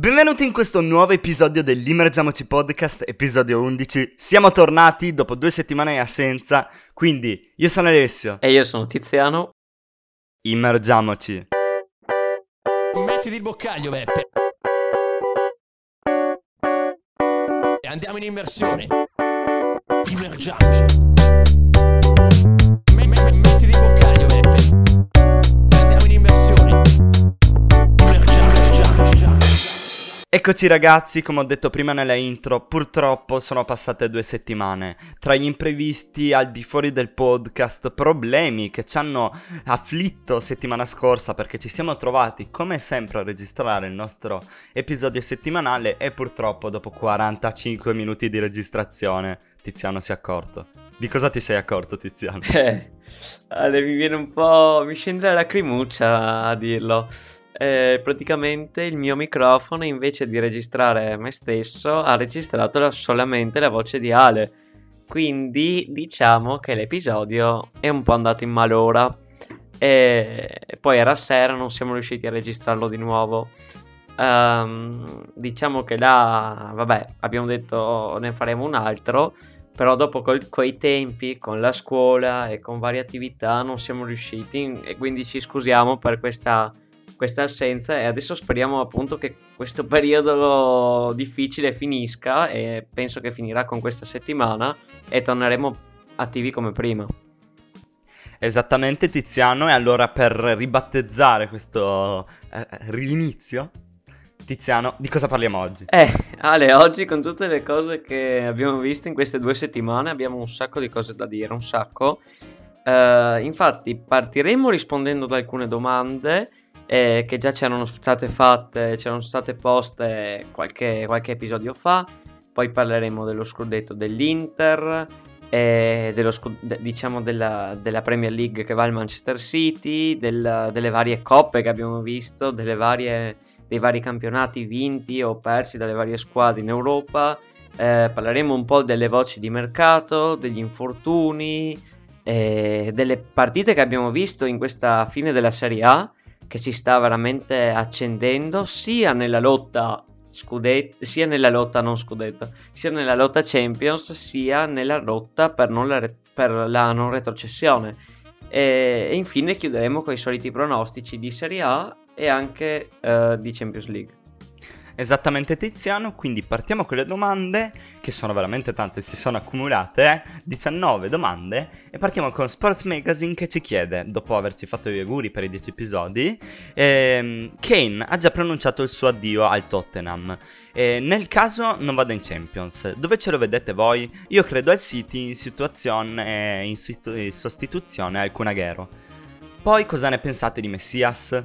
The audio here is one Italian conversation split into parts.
Benvenuti in questo nuovo episodio dell'Immergiamoci Podcast, episodio 11. Siamo tornati dopo due settimane di assenza, quindi io sono Alessio. E io sono Tiziano. Immergiamoci. Mettiti il boccaglio, Beppe. E andiamo in immersione. Immergiamoci. Eccoci ragazzi, come ho detto prima nella intro, purtroppo sono passate due settimane. Tra gli imprevisti al di fuori del podcast, problemi che ci hanno afflitto settimana scorsa perché ci siamo trovati come sempre a registrare il nostro episodio settimanale e purtroppo dopo 45 minuti di registrazione Tiziano si è accorto. Di cosa ti sei accorto Tiziano? Eh, mi viene un po'... mi scende la lacrimuccia a dirlo. Eh, praticamente il mio microfono invece di registrare me stesso ha registrato la- solamente la voce di Ale. Quindi diciamo che l'episodio è un po' andato in malora. E poi era sera, non siamo riusciti a registrarlo di nuovo. Ehm, diciamo che là, vabbè, abbiamo detto ne faremo un altro. Però dopo col- quei tempi, con la scuola e con varie attività, non siamo riusciti. E quindi ci scusiamo per questa, questa assenza. E adesso speriamo appunto che questo periodo difficile finisca. E penso che finirà con questa settimana. E torneremo attivi come prima. Esattamente Tiziano e allora per ribattezzare questo eh, rinizio, Tiziano, di cosa parliamo oggi? Eh, Ale, oggi con tutte le cose che abbiamo visto in queste due settimane abbiamo un sacco di cose da dire, un sacco. Eh, infatti partiremo rispondendo ad alcune domande eh, che già c'erano state fatte, c'erano state poste qualche, qualche episodio fa. Poi parleremo dello scudetto dell'Inter, eh, dello diciamo della, della Premier League che va al Manchester City, del- delle varie coppe che abbiamo visto, varie dei vari campionati vinti o persi dalle varie squadre in Europa. Eh, parleremo un po' delle voci di mercato, degli infortuni, eh, delle partite che abbiamo visto in questa fine della Serie A che si sta veramente accendendo sia nella lotta scudetto, sia nella lotta non scudetto, sia nella lotta Champions, sia nella lotta per, non la, re- per la non retrocessione. E, e infine chiuderemo con i soliti pronostici di Serie A e anche eh, di Champions League. Esattamente Tiziano, quindi partiamo con le domande, che sono veramente tante, si sono accumulate, eh? 19 domande, e partiamo con Sports Magazine che ci chiede, dopo averci fatto gli auguri per i 10 episodi, ehm, Kane ha già pronunciato il suo addio al Tottenham. E nel caso non vada in Champions, dove ce lo vedete voi? Io credo al City in situazione in sistu- in sostituzione al Cunaghero. Poi cosa ne pensate di Messias?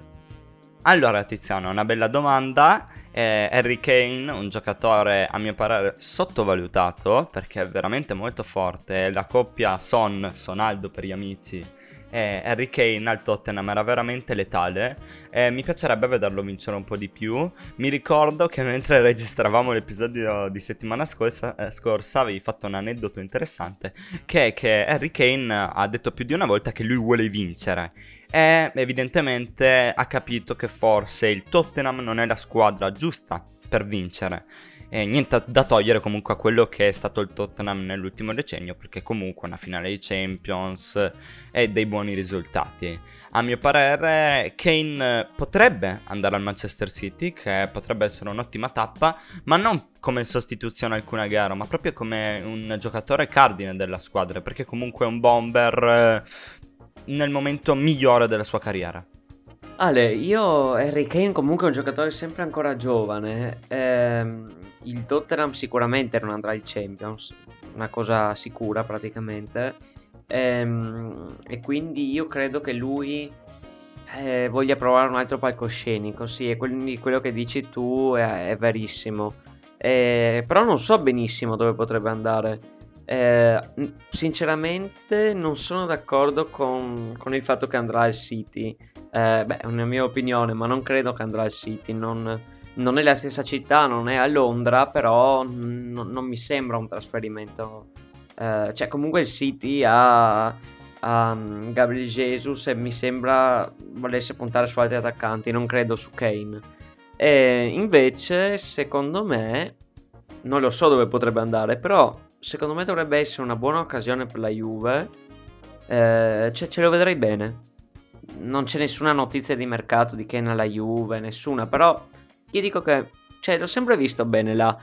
Allora Tiziano, una bella domanda. Eh, Harry Kane, un giocatore a mio parere sottovalutato perché è veramente molto forte. La coppia Son, Sonaldo per gli amici, e Harry Kane al Tottenham era veramente letale. E mi piacerebbe vederlo vincere un po' di più. Mi ricordo che mentre registravamo l'episodio di settimana scorsa, eh, scorsa avevi fatto un aneddoto interessante che è che Harry Kane ha detto più di una volta che lui vuole vincere e evidentemente ha capito che forse il Tottenham non è la squadra giusta per vincere. E niente da togliere comunque a quello che è stato il Tottenham nell'ultimo decennio, perché comunque una finale di Champions e dei buoni risultati. A mio parere, Kane potrebbe andare al Manchester City, che potrebbe essere un'ottima tappa, ma non come sostituzione al Cunagaro, ma proprio come un giocatore cardine della squadra, perché comunque è un bomber eh, nel momento migliore della sua carriera. Ale, io Harry Kane comunque è un giocatore sempre ancora giovane. Ehm, il Tottenham sicuramente non andrà ai Champions, una cosa sicura praticamente. Ehm, e quindi io credo che lui eh, voglia provare un altro palcoscenico. Sì, e quello che dici tu è, è verissimo. Eh, però non so benissimo dove potrebbe andare. Eh, sinceramente non sono d'accordo con, con il fatto che andrà al City. Eh, beh, è una mia opinione, ma non credo che andrà al City. Non, non è la stessa città, non è a Londra, però n- non mi sembra un trasferimento. Eh, cioè, comunque il City ha, ha mm, Gabriel Jesus e mi sembra volesse puntare su altri attaccanti, non credo su Kane. E invece, secondo me, non lo so dove potrebbe andare, però secondo me dovrebbe essere una buona occasione per la Juve. Eh, cioè, ce lo vedrei bene. Non c'è nessuna notizia di mercato di Kane alla Juve, nessuna, però io dico che, cioè, l'ho sempre visto bene là.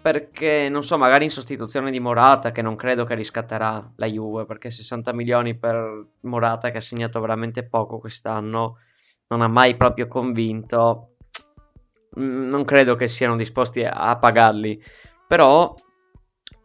Perché, non so, magari in sostituzione di Morata, che non credo che riscatterà la Juve, perché 60 milioni per Morata che ha segnato veramente poco quest'anno, non ha mai proprio convinto. Mm, Non credo che siano disposti a pagarli. Però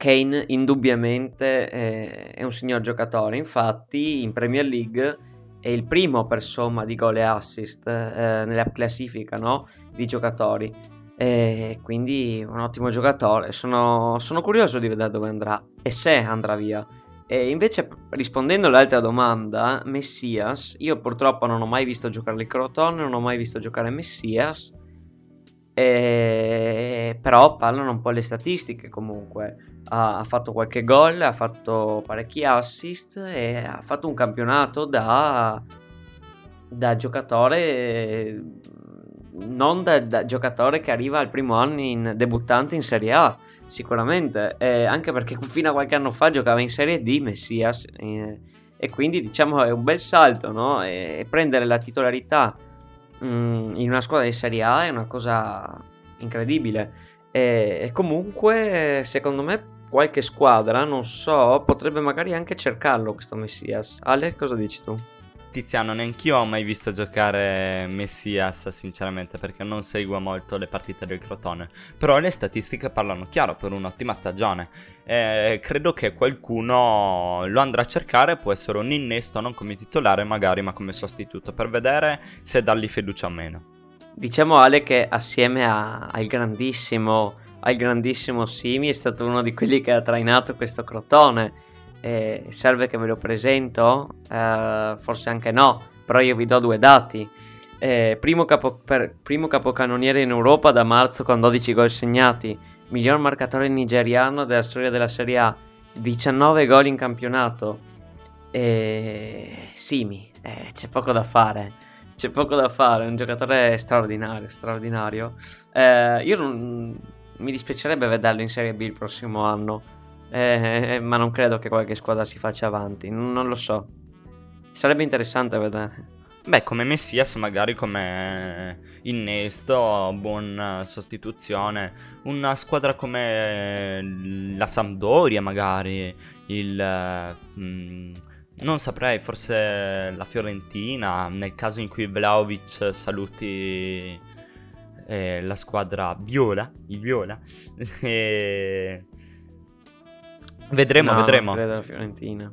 Kane indubbiamente eh, è un signor giocatore. Infatti in Premier League è il primo per somma di gol e assist eh, nella classifica no? di giocatori. E quindi un ottimo giocatore. Sono, sono curioso di vedere dove andrà e se andrà via. E invece, rispondendo all'altra domanda, Messias, io purtroppo non ho mai visto giocare il Crotone, non ho mai visto giocare Messias. E... Però parlano un po' le statistiche comunque. Ha, fatto qualche gol, ha fatto parecchi assist e ha fatto un campionato da, da giocatore. Non da, da giocatore che arriva al primo anno in debuttante in Serie A, sicuramente. E anche perché fino a qualche anno fa giocava in Serie D Messias. E, e quindi diciamo è un bel salto, no? E, e prendere la titolarità mm, in una squadra di Serie A è una cosa incredibile. E, comunque, secondo me, qualche squadra, non so, potrebbe magari anche cercarlo questo Messias. Ale, cosa dici tu? Tiziano, neanch'io ho mai visto giocare Messias, sinceramente, perché non seguo molto le partite del Crotone. Però le statistiche parlano chiaro per un'ottima stagione. Eh, credo che qualcuno lo andrà a cercare, può essere un innesto, non come titolare magari, ma come sostituto, per vedere se dargli fiducia o meno. Diciamo Ale che assieme a- al grandissimo al grandissimo Simi è stato uno di quelli che ha trainato questo Crotone. E serve che ve lo presento? Eh, forse anche no, però io vi do due dati. Eh, primo, capo- per- primo capocannoniere in Europa da marzo con 12 gol segnati, miglior marcatore nigeriano della storia della Serie A, 19 gol in campionato. E... Simi, eh, c'è poco da fare. C'è poco da fare, è un giocatore straordinario, straordinario. Eh, io non... mi dispiacerebbe vederlo in Serie B il prossimo anno, eh, ma non credo che qualche squadra si faccia avanti, non, lo so. Sarebbe interessante vedere. Beh, come Messias, magari come innesto, buona sostituzione. Una squadra come la Sampdoria, magari. Il. eh, mm, non saprei, forse la Fiorentina. Nel caso in cui Vlaovic saluti eh, la squadra viola. Il viola. Vedremo, No, vedremo. credo la Fiorentina.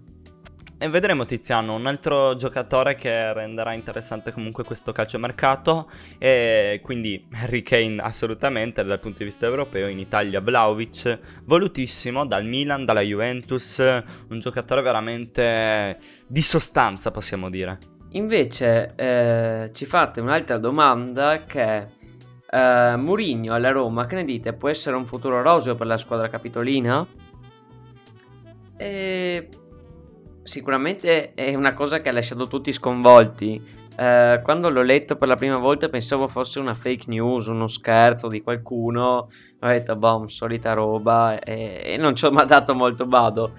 E vedremo Tiziano, un altro giocatore che renderà interessante comunque questo calciomercato e quindi Harry Kane assolutamente dal punto di vista europeo, in Italia Vlaovic, volutissimo dal Milan, dalla Juventus, un giocatore veramente di sostanza possiamo dire. Invece eh, ci fate un'altra domanda che eh, Mourinho alla Roma, che ne dite? Può essere un futuro roseo per la squadra capitolina? E sicuramente è una cosa che ha lasciato tutti sconvolti. Eh, quando l'ho letto per la prima volta pensavo fosse una fake news, uno scherzo di qualcuno. Ho detto, boh, solita roba e, e non ci ho mai dato molto bado.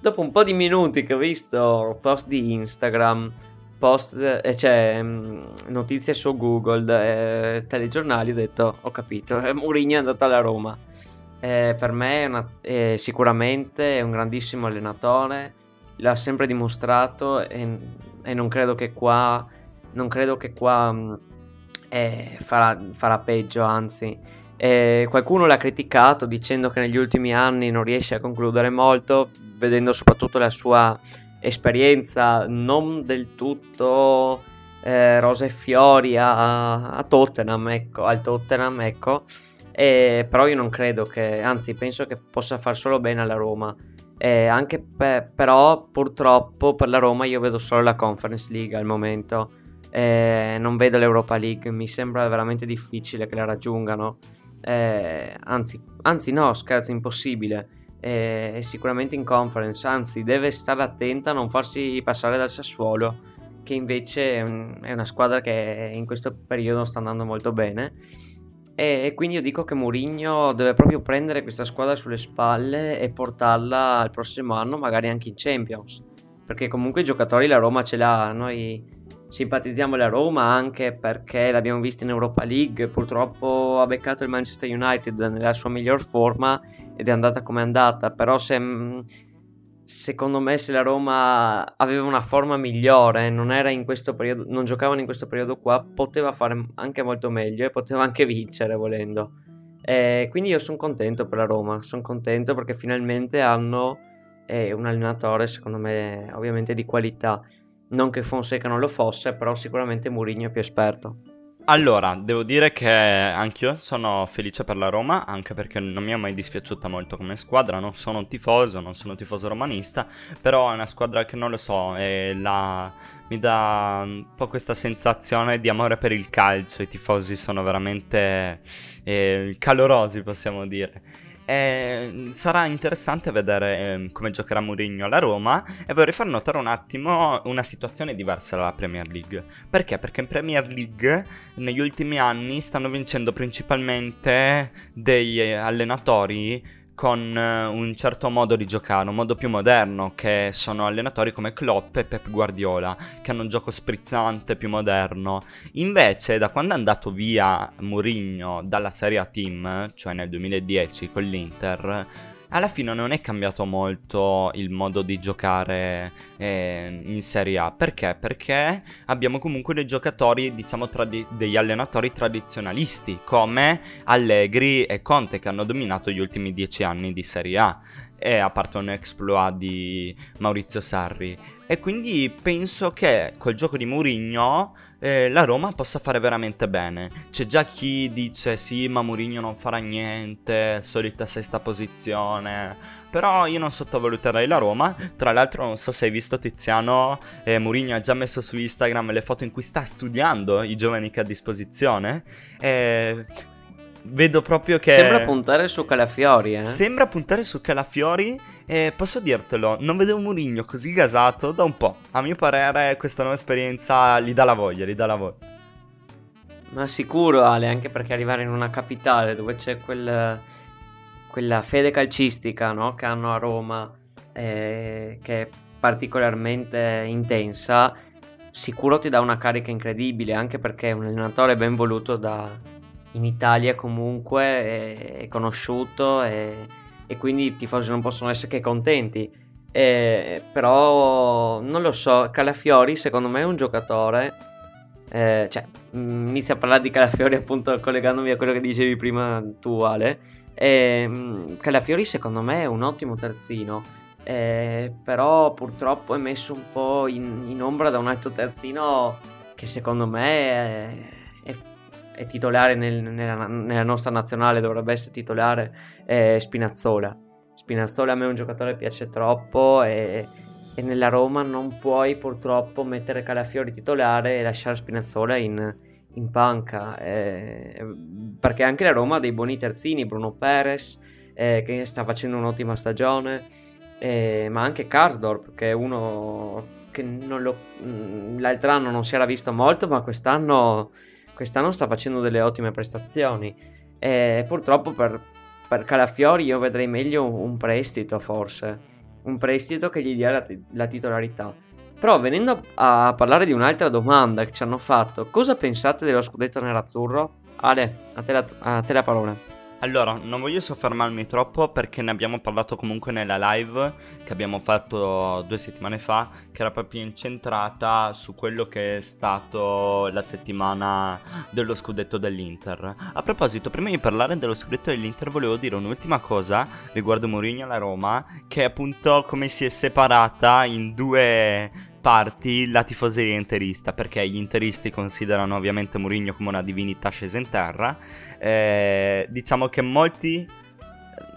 Dopo un po' di minuti che ho visto post di Instagram, post, eh, cioè mh, notizie su Google, eh, telegiornali, ho detto, ho capito, eh, Mourinho è andato alla Roma. Eh, per me è una- è sicuramente è un grandissimo allenatore, l'ha sempre dimostrato e, e non credo che qua, credo che qua mh, eh, farà, farà peggio, anzi. Eh, qualcuno l'ha criticato dicendo che negli ultimi anni non riesce a concludere molto, vedendo soprattutto la sua esperienza non del tutto eh, rosa e fiori a, a Tottenham, ecco, al Tottenham, ecco. E, però io non credo che, anzi, penso che possa far solo bene alla Roma. E anche pe- però, purtroppo, per la Roma io vedo solo la Conference League al momento. E non vedo l'Europa League, mi sembra veramente difficile che la raggiungano. Eh, anzi, anzi, no, scherzo, impossibile. Eh, è sicuramente in conference, anzi, deve stare attenta a non farsi passare dal Sassuolo, che invece è una squadra che in questo periodo sta andando molto bene. E, quindi io dico che Mourinho deve proprio prendere questa squadra sulle spalle e portarla al prossimo anno, magari anche in Champions. Perché comunque i giocatori la Roma ce l'ha. Noi simpatizziamo la Roma anche perché l'abbiamo vista in Europa League. Purtroppo ha beccato il Manchester United nella sua miglior forma ed è andata come è andata. Però se, mh, secondo me se la Roma aveva una forma migliore, non periodo, non giocavano in questo periodo qua, poteva fare anche molto meglio e poteva anche vincere volendo. E quindi io sono contento per la Roma, sono contento perché finalmente hanno eh, un allenatore, secondo me, ovviamente di qualità. Non che Fonseca non lo fosse, però sicuramente Mourinho è più esperto. Allora, devo dire che anch'io sono felice per la Roma, anche perché non mi è mai dispiaciuta molto come squadra, non sono un tifoso, non sono un tifoso romanista, però è una squadra che non lo so, la- mi dà un po' questa sensazione di amore per il calcio, i tifosi sono veramente eh, calorosi, possiamo dire. E sarà interessante vedere ehm, come giocherà Mourinho alla Roma e vorrei far notare un attimo una situazione diversa dalla Premier League. Perché? Perché in Premier League negli ultimi anni stanno vincendo principalmente dei eh, allenatori con eh, un certo modo di giocare, un modo più moderno, che sono allenatori come Klopp e Pep Guardiola, che hanno un gioco sprizzante, più moderno. Invece, da quando è andato via Mourinho dalla Serie A Team, cioè nel 2010 con l'Inter, alla fine non è cambiato molto il modo di giocare eh, in Serie A. Perché? Perché abbiamo comunque dei giocatori, diciamo, tradi- degli allenatori tradizionalisti come Allegri e Conte che hanno dominato gli ultimi dieci anni di Serie A. E a parte un exploit di Maurizio Sarri. E quindi penso che col gioco di Mourinho eh, la Roma possa fare veramente bene. C'è già chi dice sì, ma Mourinho non farà niente, solita sesta posizione. Però io non sottovaluterei la Roma. Tra l'altro, non so se hai visto Tiziano, eh, Mourinho ha già messo su Instagram le foto in cui sta studiando i giovani che ha a disposizione. Eh, vedo proprio che... Sembra puntare su Calafiori, eh? Sembra puntare su Calafiori e posso dirtelo, non vedevo Mourinho così gasato da un po'. A mio parere questa nuova esperienza gli dà la voglia, gli dà la voglia. Ma sicuro Ale, anche perché arrivare in una capitale dove c'è quel, quella fede calcistica no? che hanno a Roma, eh, che è particolarmente intensa, sicuro ti dà una carica incredibile, anche perché è un allenatore ben voluto da, in Italia comunque, è, è conosciuto e, e quindi i tifosi non possono essere che contenti. Eh, però non lo so, Calafiori secondo me è un giocatore eh, cioè, mh, inizio a parlare di Calafiori appunto collegandomi a quello che dicevi prima tu Ale. E, mh, Calafiori secondo me è un ottimo terzino, eh, però purtroppo è messo un po' in, in ombra da un altro terzino che secondo me è, è- è titolare nel- nella, nella nostra nazionale, dovrebbe essere titolare, è Spinazzola. Spinazzola a me è un giocatore che piace troppo e, e nella Roma non puoi purtroppo mettere Calafiori titolare e lasciare Spinazzola in, in panca eh, perché anche la Roma ha dei buoni terzini Bruno Perez eh, che sta facendo un'ottima stagione eh, ma anche Karsdorp che è uno che lo, mh, l'altro anno non si era visto molto ma quest'anno, quest'anno sta facendo delle ottime prestazioni e purtroppo per, per Calafiori io vedrei meglio un, prestito forse un prestito che gli dia la, la titolarità. Però venendo a parlare di un'altra domanda che ci hanno fatto, cosa pensate dello scudetto nerazzurro? Ale, a te la, a te la parola. Allora, non voglio soffermarmi troppo perché ne abbiamo parlato comunque nella live che abbiamo fatto due settimane fa, che era proprio incentrata su quello che è stato la settimana dello scudetto dell'Inter. A proposito, prima di parlare dello scudetto dell'Inter volevo dire un'ultima cosa riguardo Mourinho alla Roma, che è appunto come si è separata in due parti la tifoseria interista, perché gli interisti considerano ovviamente Mourinho come una divinità scesa in terra. Eh, diciamo che molti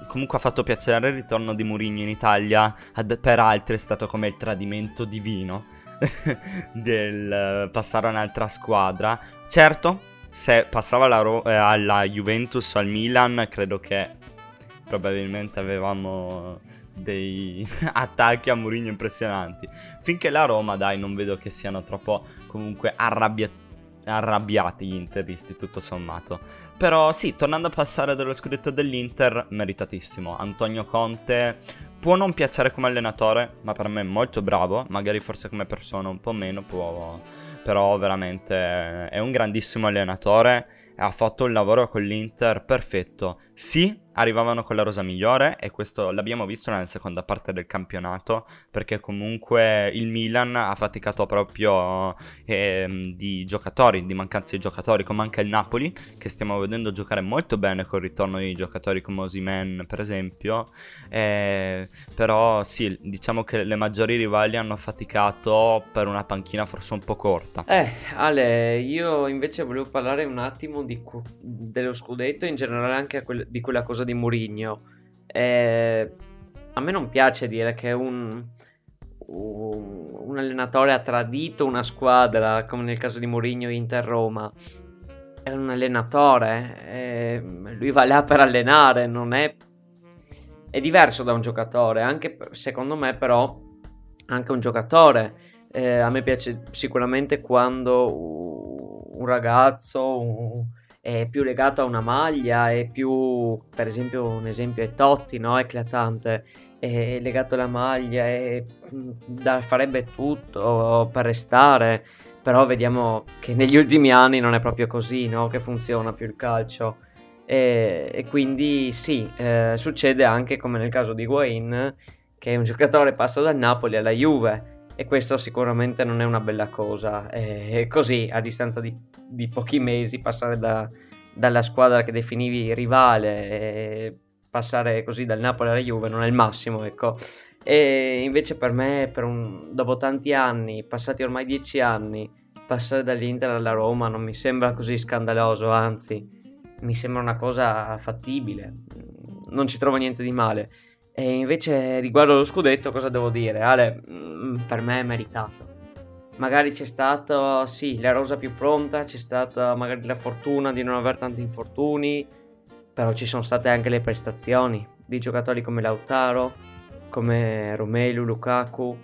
comunque ha fatto piacere il ritorno di Mourinho in Italia, ad- per altri è stato come il tradimento divino del eh, passare a un'altra squadra. Certo, se passava alla, Ro- eh, alla Juventus o al Milan, credo che probabilmente avevamo dei attacchi a Mourinho impressionanti. Finché la Roma, dai, non vedo che siano troppo comunque arrabbiati arrabbiati gli interisti tutto sommato. Però sì, tornando a passare dello scudetto dell'Inter, meritatissimo. Antonio Conte può non piacere come allenatore, ma per me è molto bravo, magari forse come persona un po' meno, può... però veramente è un grandissimo allenatore ha fatto un lavoro con l'Inter perfetto. Sì, arrivavano con la rosa migliore e questo l'abbiamo visto nella seconda parte del campionato perché comunque il Milan ha faticato proprio eh, di giocatori, di mancanza di giocatori come anche il Napoli che stiamo vedendo giocare molto bene con il ritorno di giocatori come Osimen per esempio. Eh, però sì diciamo che le maggiori rivali hanno faticato per una panchina forse un po' corta. Eh Ale io invece volevo parlare un attimo di, dello scudetto in generale anche quel, di quella cosa di Murigno. Eh, a me non piace dire che un, un, allenatore ha tradito una squadra, come nel caso di Murigno Inter-Roma. È un allenatore, eh, lui va là per allenare, non è... È diverso da un giocatore, anche secondo me però, anche un giocatore. Eh, a me piace sicuramente quando un ragazzo, un, è più legato a una maglia, è più, per esempio, un esempio è Totti, no? Eclatante, è legato alla maglia e mm, da, farebbe tutto per restare, però vediamo che negli ultimi anni non è proprio così, no? Che funziona più il calcio. E, e quindi sì, eh, succede anche come nel caso di Guain, che un giocatore passa dal Napoli alla Juve e questo sicuramente non è una bella cosa. E così, a distanza di, di pochi mesi, passare da, dalla squadra che definivi rivale passare così dal Napoli alla Juve non è il massimo, ecco. E invece per me, per un, dopo tanti anni, passati ormai dieci anni, passare dall'Inter alla Roma non mi sembra così scandaloso, anzi, mi sembra una cosa fattibile. Non ci trovo niente di male. E invece riguardo lo scudetto cosa devo dire? Ale, mm, per me è meritato. Magari c'è stata, sì, la rosa più pronta, c'è stata magari la fortuna di non avere tanti infortuni, però ci sono state anche le prestazioni di giocatori come Lautaro, come Romelu, Lukaku,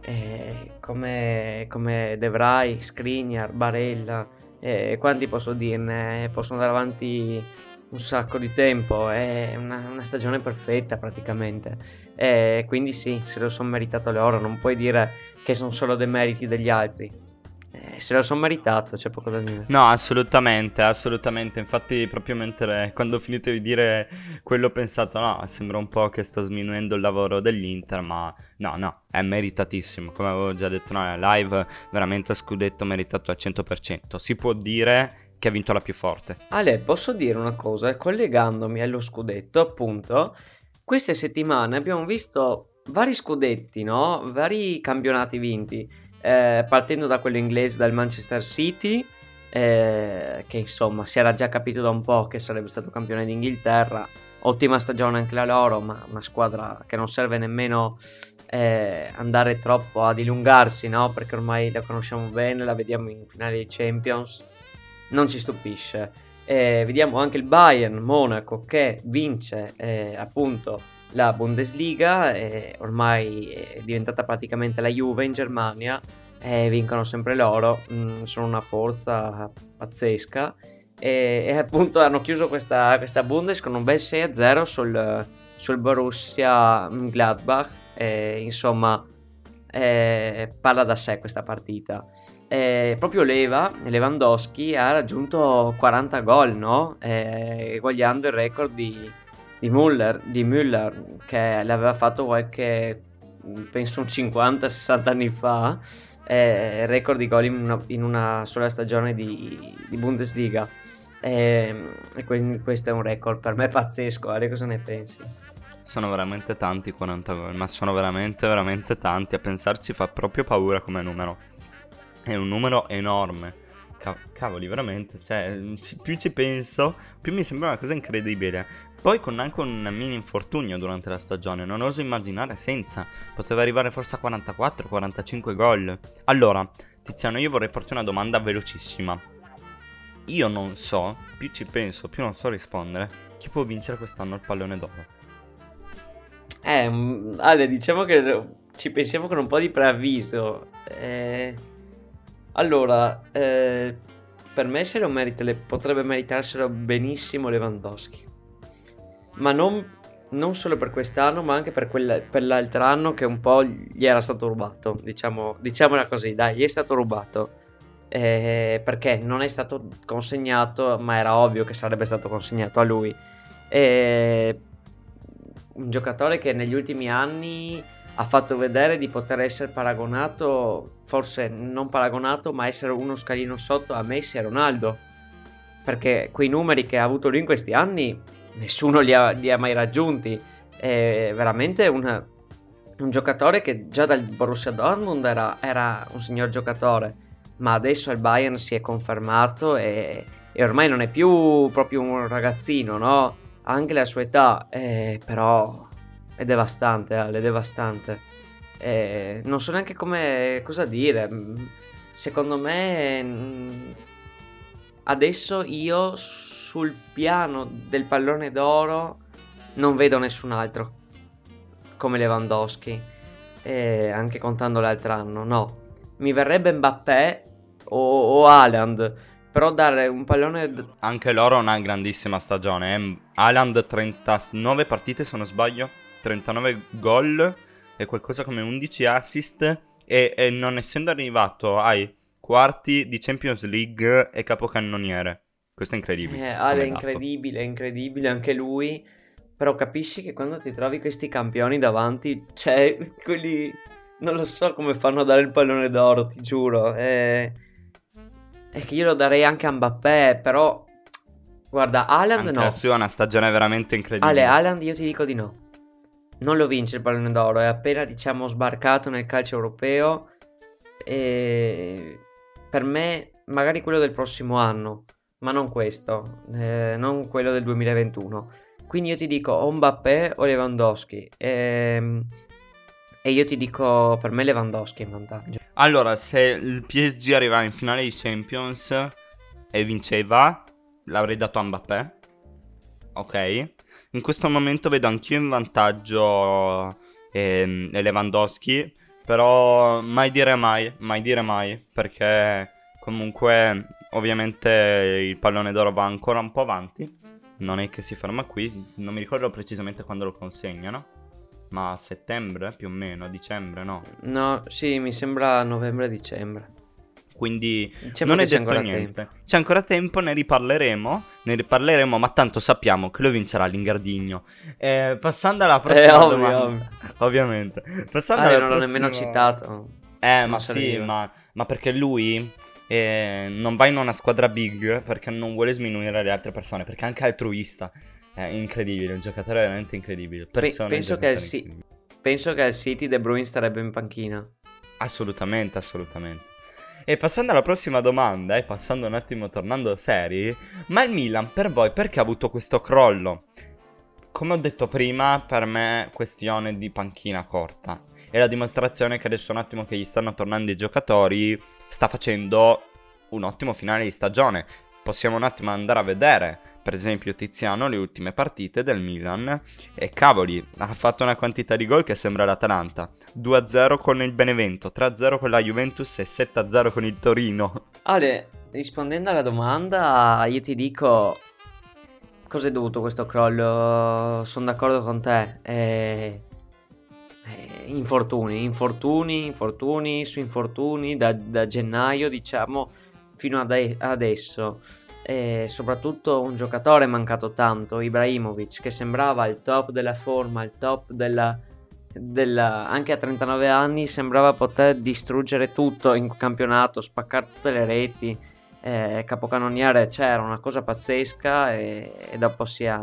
eh, come, come De Skriniar, Barella, eh, quanti posso dirne? Possono andare avanti un sacco di tempo, è una, una stagione perfetta praticamente. E quindi sì, se lo sono meritato loro, non puoi dire che sono solo dei meriti degli altri. Eh, se lo sono meritato, c'è poco da dire. No, assolutamente, assolutamente. Infatti, proprio mentre quando ho finito di dire quello, ho pensato: no, sembra un po' che sto sminuendo il lavoro dell'Inter, ma no, no, è meritatissimo. Come avevo già detto nella live, veramente scudetto meritato al 100%. Si può dire che ha vinto la più forte. Ale, posso dire una cosa? Collegandomi allo scudetto, appunto, queste settimane abbiamo visto vari scudetti, no? Vari campionati vinti. Eh, partendo da quello inglese dal Manchester City, eh, che insomma si era già capito da un po' che sarebbe stato campione d'Inghilterra. Ottima stagione anche la loro, ma una squadra che non serve nemmeno eh, andare troppo a dilungarsi, no? Perché ormai la conosciamo bene, la vediamo in finale di Champions non ci stupisce. Eh, vediamo anche il Bayern Monaco che vince eh, appunto la Bundesliga, eh, ormai è diventata praticamente la Juve in Germania, vincono sempre loro, mm, sono una forza pazzesca. E, e, appunto hanno chiuso questa, questa Bundes con un bel 6-0 sul, sul Borussia Gladbach, insomma parla da sé questa partita eh, proprio Leva, Lewandowski, ha raggiunto 40 gol, no? Eh, eguagliando il record di, di, Müller, di Müller, che l'aveva fatto qualche, penso un 50-60 anni fa, eh, record di gol in una, in una sola stagione di, di Bundesliga. Eh, e quindi questo è un record per me pazzesco, Ale, cosa ne pensi? Sono veramente tanti 40 gol, ma sono veramente, veramente tanti. A pensarci fa proprio paura come numero è un numero enorme. Cavoli, veramente, cioè, più ci penso, più mi sembra una cosa incredibile. Poi con anche un mini infortunio durante la stagione, non oso immaginare senza. Poteva arrivare forse a 44-45 gol. Allora, Tiziano, io vorrei porti una domanda velocissima. io non so, più ci penso, più non so rispondere, chi può vincere quest'anno il pallone d'oro. Eh, mm, Ale, diciamo che ci pensiamo con un po' di preavviso. Eh, allora, eh, per me se lo merita, potrebbe meritarselo benissimo Lewandowski. Ma non, non solo per quest'anno, ma anche per, quella- per l'altro anno che un po' gli era stato rubato. Diciamo, diciamola così, dai, gli è stato rubato. Eh, perché non è stato consegnato, ma era ovvio che sarebbe stato consegnato a lui. E un giocatore che negli ultimi anni ha fatto vedere di poter essere paragonato, forse non paragonato, ma essere uno scalino sotto a Messi e Ronaldo. Perché quei numeri che ha avuto lui in questi anni, nessuno li ha, li ha mai raggiunti. È veramente un, un giocatore che già dal Borussia Dortmund era, era un signor giocatore, ma adesso al Bayern si è confermato e, e ormai non è più proprio un ragazzino, no? Anche la sua età, eh, però è devastante, Ale, è devastante. Eh, non so neanche come cosa dire. Mm, Secondo me mm, adesso io sul piano del pallone d'oro non vedo nessun altro come Lewandowski, eh, anche contando l'altro anno, no. Mi verrebbe Mbappé o, o Haaland, però dare un pallone d- Anche loro una grandissima stagione. eh. Haaland 39 partite se non sbaglio, 39 gol e qualcosa come 11 assist e, e non essendo arrivato ai quarti di Champions League è capocannoniere. Questo è incredibile. Eh, Ale è incredibile, è incredibile anche lui. Però capisci che quando ti trovi questi campioni davanti, cioè, quelli non lo so come fanno a dare il pallone d'oro, ti giuro. È, è che io lo darei anche a Mbappé, però guarda, Anche no. la sua è una stagione veramente incredibile. Ale, Haaland io ti dico di no. Non lo vince il pallone d'oro, è appena diciamo sbarcato nel calcio europeo e per me magari quello del prossimo anno, ma non questo, eh, non quello del 2021. Quindi io ti dico o Mbappé o Lewandowski ehm, e io ti dico per me Lewandowski in vantaggio. Allora, se il PSG arriva in finale di Champions e vinceva, l'avrei dato a Mbappé. Ok. In questo momento vedo anch'io in vantaggio ehm, Lewandowski. Però mai dire mai, mai dire mai. Perché comunque ovviamente il pallone d'oro va ancora un po' avanti. Non è che si ferma qui. Non mi ricordo precisamente quando lo consegnano. Ma a settembre più o meno, a dicembre no. No, sì, mi sembra novembre-dicembre. Quindi Diciamo non che è c'è detto niente. tempo. C'è ancora tempo, ne riparleremo. Ne riparleremo, ma tanto sappiamo che lo vincerà l'Ingardigno. Eh, passando alla prossima Eh, ovvio, domanda. ovvio. Ovviamente. Passando Ah, alla non l'ho prossima... nemmeno citato. Eh, Non ma sì, ma, ma perché lui eh, non va in una squadra big perché non vuole sminuire le altre persone. Perché è anche altruista. È incredibile, un giocatore veramente incredibile. Persone penso che sì. incredibili. Penso che al City De Bruyne starebbe in panchina. Assolutamente, assolutamente. E passando alla prossima domanda, e passando un attimo tornando seri, ma il Milan per voi perché ha avuto questo crollo? Come ho detto prima, per me è questione di panchina corta. È la dimostrazione che adesso un attimo che gli stanno tornando i giocatori, sta facendo un ottimo finale di stagione. Possiamo un attimo andare a vedere, per esempio Tiziano, le ultime partite del Milan. E cavoli, ha fatto una quantità di gol che sembra l'Atalanta. 2-0 con il Benevento, 3-0 con la Juventus e 7-0 con il Torino. Ale, rispondendo alla domanda, io ti dico cosa è dovuto questo crollo. Sono d'accordo con te. Eh, eh, infortuni, infortuni, infortuni su infortuni da, da gennaio, diciamo, fino ad adesso. E soprattutto un giocatore mancato tanto, Ibrahimovic, che sembrava il top della forma, il top della, della- anche a 39 anni sembrava poter distruggere tutto in campionato, spaccare tutte le reti, eh, capocannoniere, c'era una cosa pazzesca e, e dopo si è,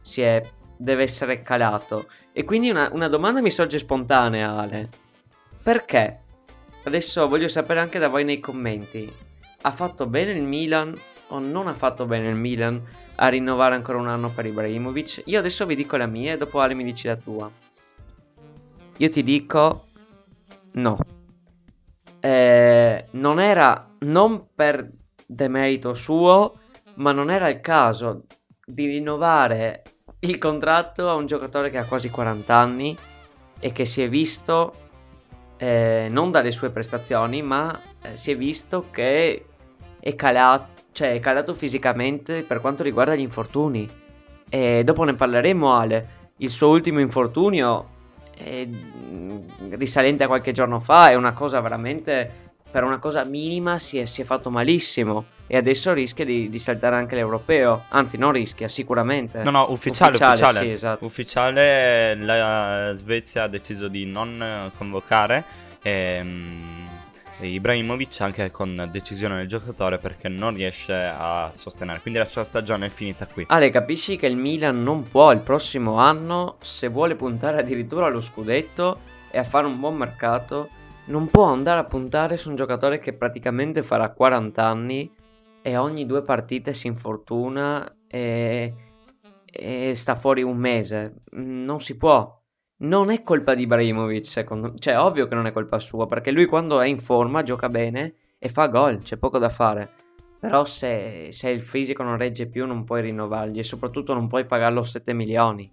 si è- deve essere calato. E quindi una, una domanda mi sorge spontanea, Ale. Perché? Adesso voglio sapere anche da voi nei commenti. Ha fatto bene il Milan o non ha fatto bene il Milan a rinnovare ancora un anno per Ibrahimovic? Io adesso vi dico la mia e dopo Ale mi dici la tua. Io ti dico no. Eh, non era non per demerito suo, ma non era il caso di rinnovare il contratto a un giocatore che ha quasi 40 anni e che si è visto eh, non dalle sue prestazioni, ma eh, si è visto che è calato, cioè è calato fisicamente per quanto riguarda gli infortuni. E dopo ne parleremo, Ale. Il suo ultimo infortunio è mm, risalente a qualche giorno fa, è una cosa veramente per una cosa minima si è, si è fatto malissimo e adesso rischia di, di, saltare anche l'europeo. Anzi, non rischia, sicuramente. No, no, ufficiale, ufficiale. Ufficiale, sì, esatto. ufficiale la Svezia ha deciso di non convocare ehm, Ibrahimovic anche con decisione del giocatore perché non riesce a sostenere. Quindi la sua stagione è finita qui. Ale, capisci che il Milan non può il prossimo anno, se vuole puntare addirittura allo scudetto e a fare un buon mercato non può andare a puntare su un giocatore che praticamente farà 40 anni e ogni due partite si infortuna e, e sta fuori un mese. Non si può. Non è colpa di Ibrahimovic, secondo me. Cioè, ovvio che non è colpa sua, perché lui quando è in forma gioca bene e fa gol, c'è poco da fare. Però se, se il fisico non regge più non puoi rinnovargli e soprattutto non puoi pagarlo 7 milioni.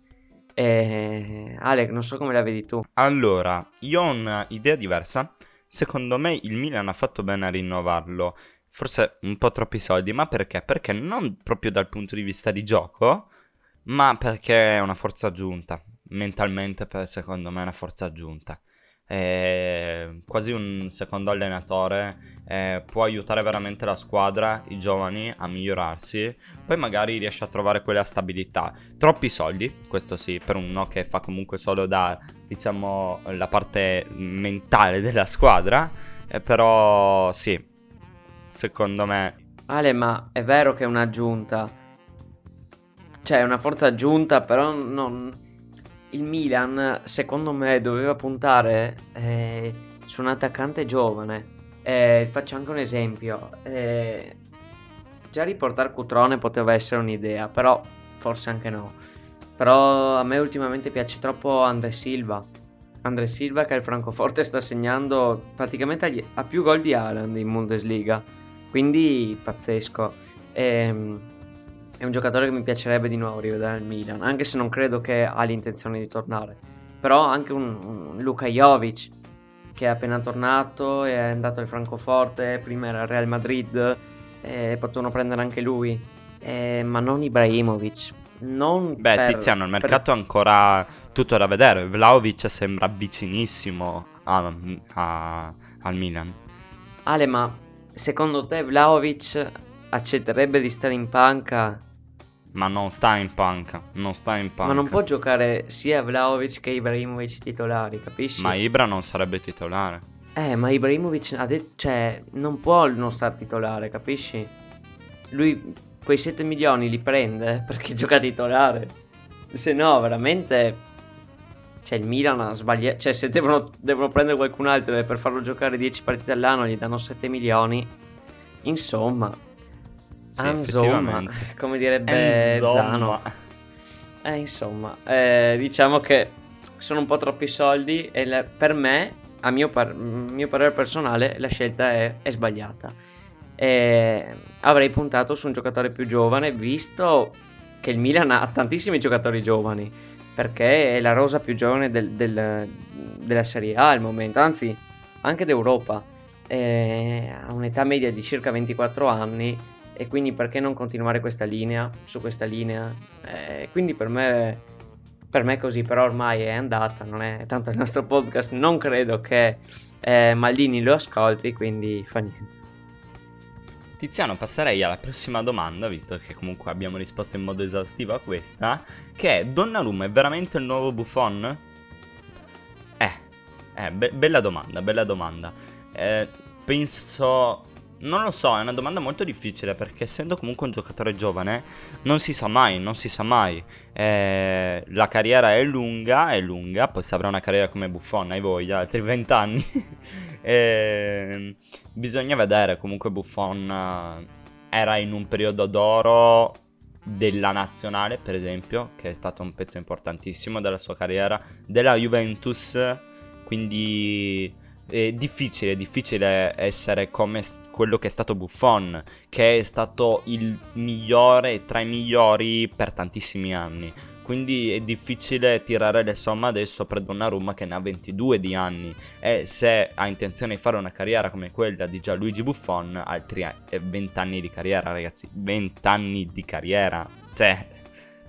E... Alec, non so come la vedi tu. Allora, io ho un'idea diversa. Secondo me il Milan ha fatto bene a rinnovarlo. Forse un po' troppi soldi, ma perché? Perché non proprio dal punto di vista di gioco, ma perché è una forza aggiunta. Mentalmente, secondo me, è una forza aggiunta eh, quasi un secondo allenatore, eh, può aiutare veramente la squadra, i giovani a migliorarsi, poi magari riesce a trovare quella stabilità. Troppi soldi, questo sì, per uno che fa comunque solo da, diciamo, la parte mentale della squadra, eh, però sì, secondo me... Ale, ma è vero che è un'aggiunta. Cioè, è una forza aggiunta, però non il Milan, secondo me, doveva puntare eh, su un attaccante giovane. Eh, faccio anche un esempio. Eh, già riportare Cutrone poteva essere un'idea, però forse anche no. Però a me ultimamente piace troppo Andre Silva. Andre Silva che al Francoforte sta segnando praticamente a più gol di Haaland in Bundesliga. Quindi pazzesco. Ehm è un giocatore che mi piacerebbe di nuovo rivedere al Milan, anche se non credo che ha l'intenzione di tornare. Però anche un, un Luka Jovic, che è appena tornato, è andato al Francoforte, prima era al Real Madrid, e potevano prendere anche lui, eh, ma non Ibrahimovic. Non Beh, per, Tiziano, il mercato è ancora tutto da vedere. Vlaovic sembra vicinissimo a, a, al Milan. Ale, ma secondo te Vlaovic accetterebbe di stare in panca ma non sta in panca, non sta in panca. Ma non può giocare sia Vlaovic che Ibrahimovic titolari, capisci? Ma Ibra non sarebbe titolare. Eh, ma Ibrahimovic ha detto, cioè, non può non stare titolare, capisci? Lui quei 7 milioni li prende perché gioca titolare. Se no, veramente... Cioè, il Milan ha sbagliato... Cioè, se devono, devono prendere qualcun altro per farlo giocare 10 partite all'anno gli danno 7 milioni. Insomma... Sì, Insomma, come direbbe Insomma. Zano. Eh, insomma, eh, diciamo che sono un po' troppi soldi e la- per me, a mio, par- mio parere personale, la scelta è, è sbagliata. E avrei puntato su un giocatore più giovane, visto che il Milan ha tantissimi giocatori giovani, perché è la rosa più giovane del- del- della Serie A al momento, anzi anche d'Europa. E ha un'età media di circa 24 anni e quindi perché non continuare questa linea, su questa linea? Eh, quindi per me, per me è così, però ormai è andata, non è tanto il nostro podcast, non credo che eh, Maldini lo ascolti, quindi fa niente. Tiziano, passerei alla prossima domanda, visto che comunque abbiamo risposto in modo esaustivo a questa, che è Donnarumma è veramente il nuovo Buffon? Eh, eh be- bella domanda, bella domanda. Eh, penso non lo so, è una domanda molto difficile perché essendo comunque un giocatore giovane non si sa mai, non si sa mai. Eh, la carriera è lunga, è lunga, poi se avrà una carriera come Buffon hai voglia, altri 20 anni. eh, bisogna vedere, comunque Buffon eh, era in un periodo d'oro della nazionale per esempio, che è stato un pezzo importantissimo della sua carriera, della Juventus, quindi è difficile, è difficile essere come quello che è stato Buffon, che è stato il migliore tra i migliori per tantissimi anni. Quindi è difficile tirare le somme adesso per Donnarumma che ne ha 22 di anni e se ha intenzione di fare una carriera come quella di Gianluigi Buffon, altri a- eh, 20 anni di carriera, ragazzi, 20 anni di carriera. Cioè,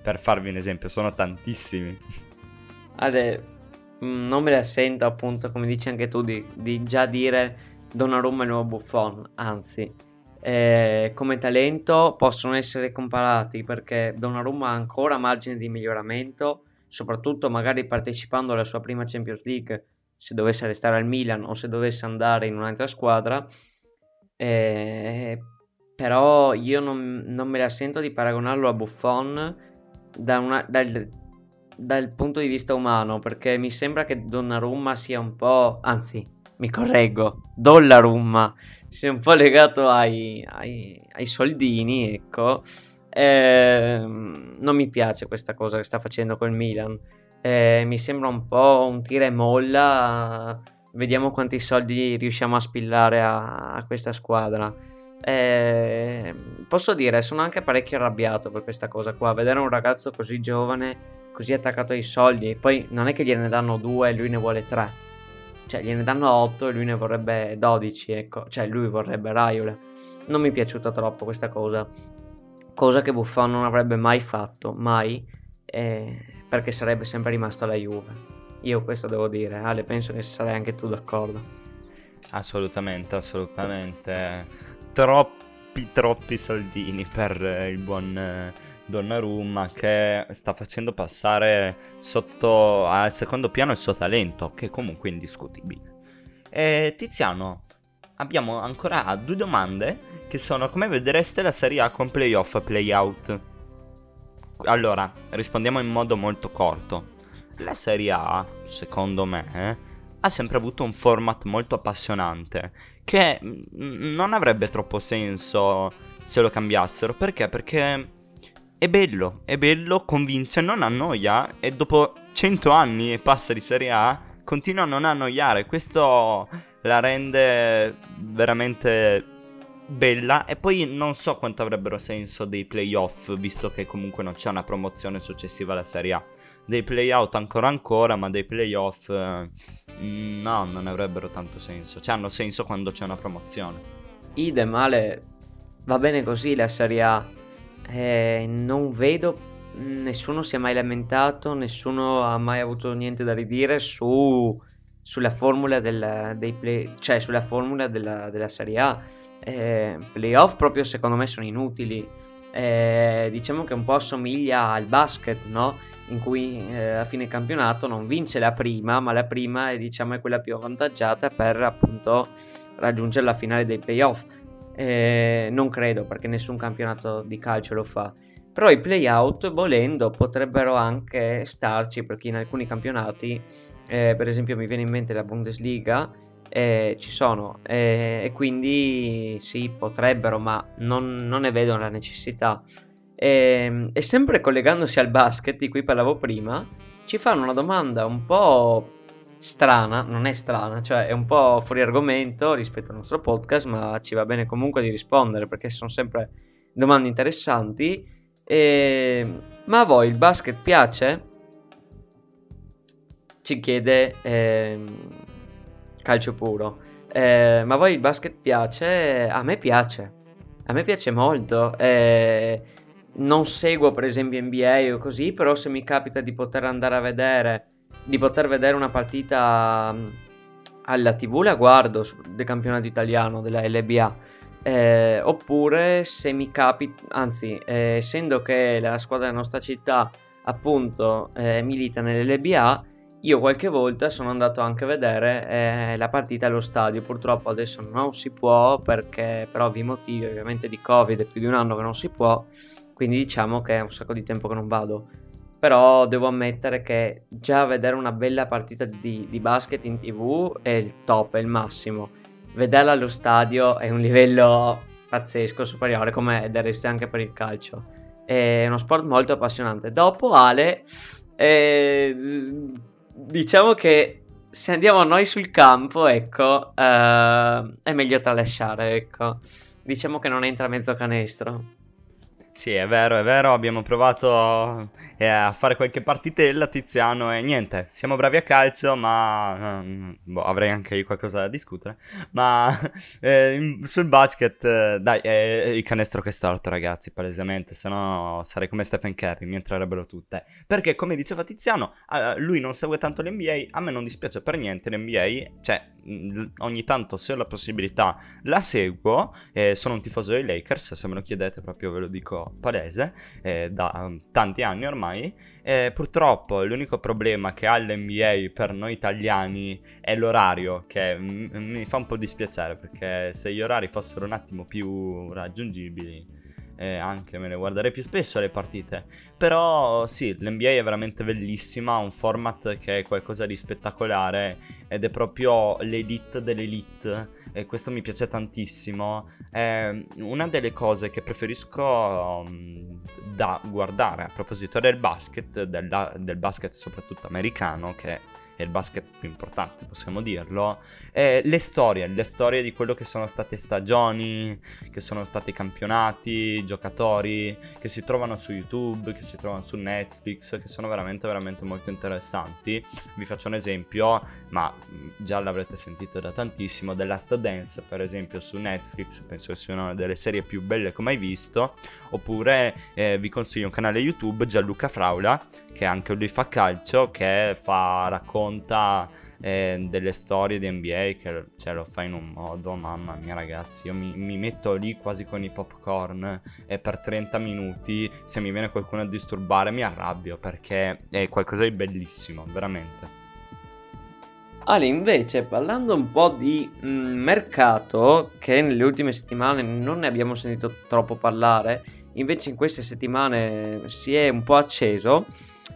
per farvi un esempio, sono tantissimi. Mm, non me la sento appunto, come dici anche tu, di, di già dire Donnarumma è il nuovo Buffon, anzi, eh, come talento possono essere comparati perché Donnarumma ha ancora margine di miglioramento, soprattutto magari partecipando alla sua prima Champions League, se dovesse restare al Milan o se dovesse andare in un'altra squadra, eh, però io non, non me la sento di paragonarlo a Buffon da una- dal, dal punto di vista umano, perché mi sembra che Donnarumma sia un po', anzi, mi correggo, Dollarumma sia un po' legato ai, ai- ai soldini, ecco. Ehm, non mi piace questa cosa che sta facendo col Milan. Eh, mi sembra un po' un tira e molla. Vediamo quanti soldi riusciamo a spillare a, a questa squadra. Eh, posso dire, sono anche parecchio arrabbiato per questa cosa qua. Vedere un ragazzo così giovane, così attaccato ai soldi, e poi non è che gliene danno due e lui ne vuole tre. Cioè, gliene danno 8 e lui ne vorrebbe 12, ecco. Cioè, lui vorrebbe Raiola. Non mi è piaciuta troppo questa cosa. Cosa che Buffon non avrebbe mai fatto, mai, eh, perché sarebbe sempre rimasto alla Juve. Io questo devo dire, Ale, penso che sarai anche tu d'accordo. Assolutamente, assolutamente. Troppi, troppi soldini per eh, il buon eh, Donnarumma che sta facendo passare sotto al secondo piano il suo talento, che comunque è indiscutibile. E Tiziano, abbiamo ancora due domande che sono come vedreste la Serie A con playoff e playout? Allora, rispondiamo in modo molto corto. La Serie A, secondo me, ha sempre avuto un format molto appassionante che mm, non avrebbe troppo senso se lo cambiassero. Perché? Perché è bello, è bello, convince, non annoia e dopo 100 anni e passa di Serie A continua a non annoiare. Questo la rende veramente bella e poi non so quanto avrebbero senso dei playoff visto che comunque non c'è una promozione successiva alla Serie A dei playout ancora ancora ma dei playoff mm, no non avrebbero tanto senso cioè hanno senso quando c'è una promozione Idem, Ale, va bene così la Serie A. Eh, non vedo, nessuno si è mai lamentato, nessuno ha mai avuto niente da ridire su, sulla formula del, dei play, cioè sulla formula della, della Serie A. Eh, playoff proprio secondo me sono inutili. Eh, diciamo che un po' assomiglia al basket, no? In cui eh, a fine campionato non vince la prima, ma la prima è, diciamo, è quella più avvantaggiata per appunto raggiungere la finale dei playoff. Eh, non credo perché nessun campionato di calcio lo fa. Però i playout, volendo, potrebbero anche starci perché in alcuni campionati, eh, per esempio mi viene in mente la Bundesliga, eh, ci sono eh, e quindi sì, potrebbero, ma non, non ne vedo la necessità. E, e sempre collegandosi al basket di cui parlavo prima, ci fanno una domanda un po' strana, non è strana, cioè è un po' fuori argomento rispetto al nostro podcast, ma ci va bene comunque di rispondere perché sono sempre domande interessanti. E... Ma a voi il basket piace? Ci chiede ehm, Calcio Puro. Eh, ma a voi il basket piace? A me piace. A me piace molto. Eh, non seguo per esempio NBA o così, però se mi capita di poter andare a vedere, di poter vedere una partita mm, alla TV, la guardo del campionato italiano, della LBA. Eh, oppure se mi capita, anzi, eh, essendo che la squadra della nostra città appunto eh, milita nell'LBA, io qualche volta sono andato anche a vedere eh, la partita allo stadio. Purtroppo adesso non si può perché per ovvi motivi, ovviamente di Covid, è più di un anno che non si può. Quindi diciamo che è un sacco di tempo che non vado. Però devo ammettere che già vedere una bella partita di, di basket in tv è il top, è il massimo. Vederla allo stadio è un livello pazzesco, superiore, come del resto anche per il calcio. È uno sport molto appassionante. Dopo Ale, eh, diciamo che se andiamo noi sul campo, ecco, eh, è meglio tralasciare, ecco. Diciamo che non entra mezzo canestro. Sì, è vero, è vero, abbiamo provato eh, a fare qualche partitella, Tiziano, e niente, siamo bravi a calcio, ma mm, boh, avrei anche io qualcosa da discutere, ma eh, sul basket, eh, dai, è il canestro che è storto, ragazzi, palesemente, se no sarei come Stephen Curry, mi entrerebbero tutte, perché come diceva Tiziano, eh, lui non segue tanto l'NBA, a me non dispiace per niente l'NBA, cioè ogni tanto se ho la possibilità la seguo, eh, sono un tifoso dei Lakers, se me lo chiedete proprio ve lo dico palese, eh, da um, tanti anni ormai. Eh, purtroppo l'unico problema che ha l'NBA per noi italiani è l'orario, che m- mi fa un po' dispiacere, perché se gli orari fossero un attimo più raggiungibili... eh, anche me ne guarderei più spesso le partite. Però sì, l'NBA è veramente bellissima, ha un format che è qualcosa di spettacolare ed è proprio l'elite dell'elite e questo mi piace tantissimo. È una delle cose che preferisco um, da guardare a proposito del basket, della- del basket soprattutto americano, che è il basket più importante, possiamo dirlo, è le storie, le storie di quello che sono state stagioni, che sono stati campionati, giocatori che si trovano su YouTube, che si trovano su Netflix, che sono veramente veramente molto interessanti. Vi faccio un esempio, ma già l'avrete sentito da tantissimo, The Last Dance, per esempio su Netflix, penso che sia una delle serie più belle che ho mai visto, oppure eh, vi consiglio un canale YouTube Gianluca Fraula, che anche lui fa calcio, che fa, racconta eh, delle storie di NBA, che ce lo fa in un modo, mamma mia ragazzi, io mi, mi metto lì quasi con i popcorn e per 30 minuti se mi viene qualcuno a disturbare mi arrabbio perché è qualcosa di bellissimo, veramente. Ale, invece, parlando un po' di mh, mercato, che nelle ultime settimane non ne abbiamo sentito troppo parlare, invece in queste settimane si è un po' acceso,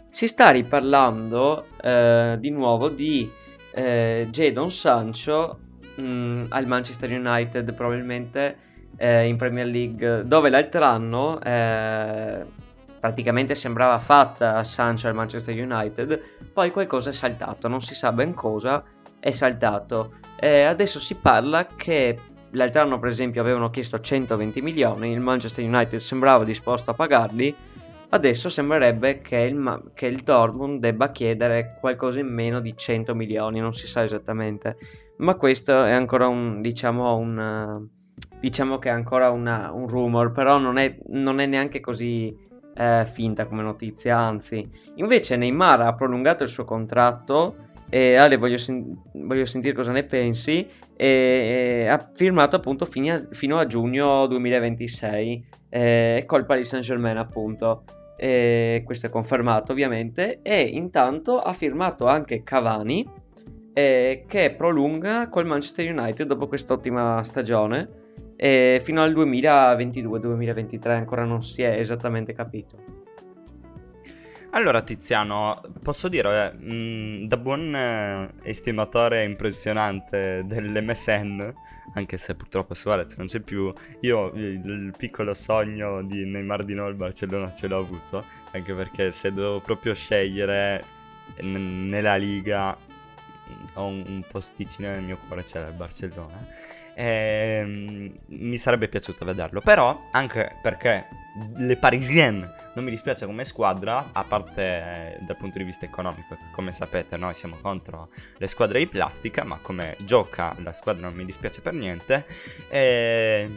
si sta riparlando eh, di nuovo di eh, Jadon Sancho mh, al Manchester United, probabilmente eh, in Premier League, dove l'altro anno eh, praticamente sembrava fatta Sancho al Manchester United, poi qualcosa è saltato, non si sa ben cosa è saltato. E adesso si parla che l'altro anno per esempio avevano chiesto 120 milioni, il Manchester United sembrava disposto a pagarli, adesso sembrerebbe che il, che il Dortmund debba chiedere qualcosa in meno di 100 milioni, non si sa esattamente, ma questo è ancora un, diciamo, un... Diciamo che è ancora una- un rumor, però non è, non è neanche così eh, finta come notizia, anzi. Invece Neymar ha prolungato il suo contratto e Ale voglio, sen- voglio sentire cosa ne pensi. E, e ha firmato appunto a- fino a giugno 2026 eh, colpa di Saint Germain appunto. Questo è confermato ovviamente. E intanto ha firmato anche Cavani eh, che prolunga col Manchester United dopo quest'ottima stagione. Eh, fino al 2022-2023 ancora non si è esattamente capito Allora Tiziano, posso dire, mh, da buon eh, estimatore impressionante dell'MSN, anche se purtroppo Suarez non c'è più, io il, piccolo sogno di Neymar di nuovo al Barcellona ce l'ho avuto, anche perché se devo proprio scegliere n- nella Liga ho un, un posticino nel mio cuore c'era il Barcellona. Ehm, mi sarebbe piaciuto vederlo, però anche perché le Parisienne non mi dispiace come squadra, a parte eh, dal punto di vista economico, come sapete noi siamo contro le squadre di plastica, ma come gioca la squadra non mi dispiace per niente. E,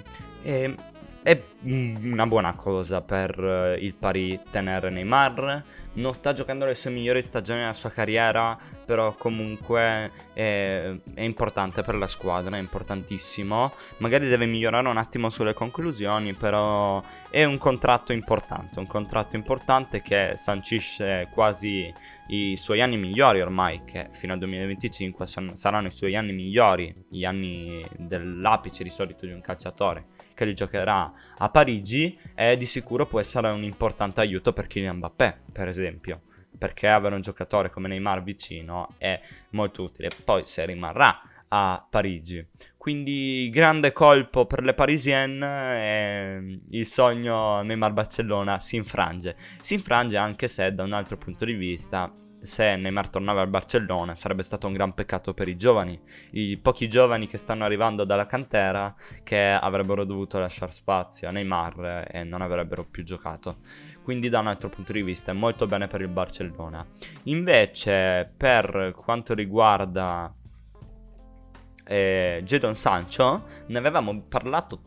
e- è una buona cosa per eh, il Paris tenere Neymar. Non sta giocando le sue migliori stagioni della sua carriera, però comunque è, è importante per la squadra, è importantissimo. Magari deve migliorare un attimo sulle conclusioni, però è un contratto importante, un contratto importante che sancisce quasi i suoi anni migliori ormai, che fino al 2025 son- saranno i suoi anni migliori, gli anni dell'apice di solito di un calciatore che li giocherà a Parigi e di sicuro può essere un importante aiuto per Kylian Mbappé, per esempio. Perché avere un giocatore come Neymar vicino è molto utile. Poi se rimarrà a Parigi. Quindi grande colpo per le Parisienne e il sogno Neymar-Barcellona si infrange. Si infrange anche se da un altro punto di vista se Neymar tornava al Barcellona sarebbe stato un gran peccato per i giovani, i pochi giovani che stanno arrivando dalla cantera che avrebbero dovuto lasciare spazio a Neymar e non avrebbero più giocato. Quindi da un altro punto di vista è molto bene per il Barcellona. Invece per quanto riguarda eh, Jadon Sancho, ne avevamo parlato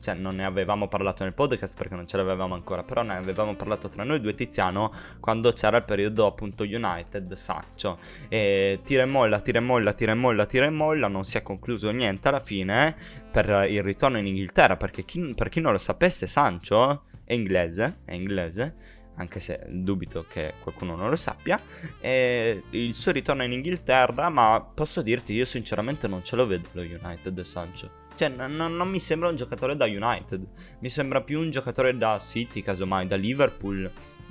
cioè non ne avevamo parlato nel podcast perché non ce l'avevamo ancora, però ne avevamo parlato tra noi due Tiziano quando c'era il periodo appunto United Sancho e tira e molla, tira e molla, tira e molla, tira e molla, non si è concluso niente alla fine per il ritorno in Inghilterra perché chi, per chi non lo sapesse Sancho è inglese, è inglese anche se dubito che qualcuno non lo sappia, e il suo ritorno in Inghilterra, ma posso dirti, io sinceramente non ce lo vedo lo United Sancho. Cioè, n- non mi sembra un giocatore da United, mi sembra più un giocatore da City, casomai, da Liverpool.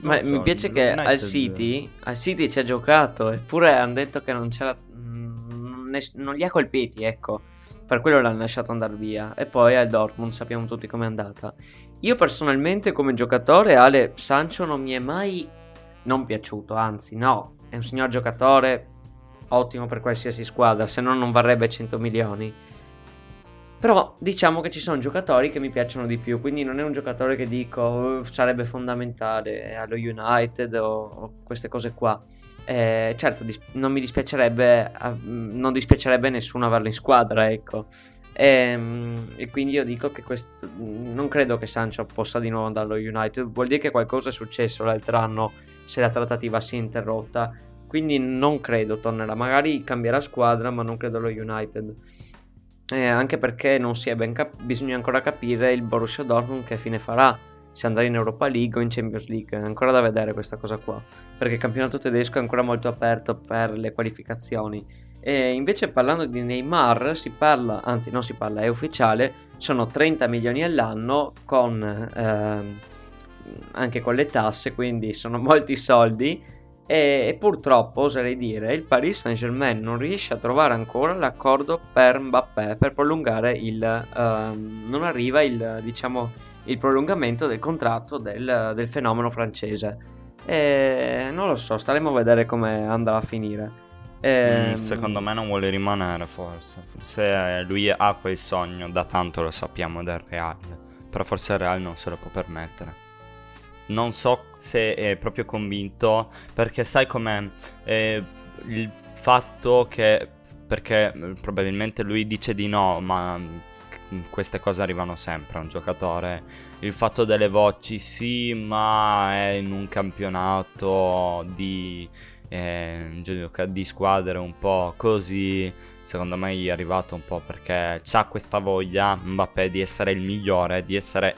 Non Ma so, mi piace che United- al City, al City ci ha giocato, eppure hanno detto che non c'era. Non, ne- non li ha colpiti, ecco. Per quello l'hanno lasciato andare via. E poi al Dortmund sappiamo tutti com'è andata. Io personalmente, come giocatore, Ale Sancho non mi è mai non piaciuto, anzi, no. È un signor giocatore ottimo per qualsiasi squadra, se no non varrebbe 100 milioni. Però diciamo che ci sono giocatori che mi piacciono di più, quindi non è un giocatore che dico "Oh, sarebbe fondamentale allo United o, o queste cose qua. Eh, certo, dis- non mi dispiacerebbe, ah, mm, non dispiacerebbe nessuno averlo in squadra, ecco. Ehm, E, quindi io dico che questo, non credo che Sancho possa di nuovo andare allo United, vuol dire che qualcosa è successo l'altro anno se la trattativa si è interrotta, quindi non credo tornerà, magari cambierà squadra, ma non credo allo United. Eh, anche perché non si è ben cap- bisogna ancora capire il Borussia Dortmund che fine farà se andrà in Europa League o in Champions League. È ancora da vedere questa cosa qua perché il campionato tedesco è ancora molto aperto per le qualificazioni. E invece parlando di Neymar si parla anzi non si parla è ufficiale sono 30 milioni all'anno con ehm, anche con le tasse quindi sono molti soldi e, e purtroppo oserei dire il Paris Saint Germain non riesce a trovare ancora l'accordo per Mbappé per prolungare il ehm, non arriva il diciamo il prolungamento del contratto del, del fenomeno francese e non lo so staremo a vedere come andrà a finire Mm, Ehm, secondo me non vuole rimanere forse. Forse lui ha quel sogno, da tanto lo sappiamo del Real. Però forse il Real non se lo può permettere. Non so se è proprio convinto, perché sai com'è eh, il fatto che... Perché eh, probabilmente lui dice di no, ma mm, queste cose arrivano sempre a un giocatore. Il fatto delle voci, sì, ma è in un campionato di eh, di squadre un po' così. Secondo me gli è arrivato un po' perché c'ha questa voglia Mbappé di essere il migliore, di essere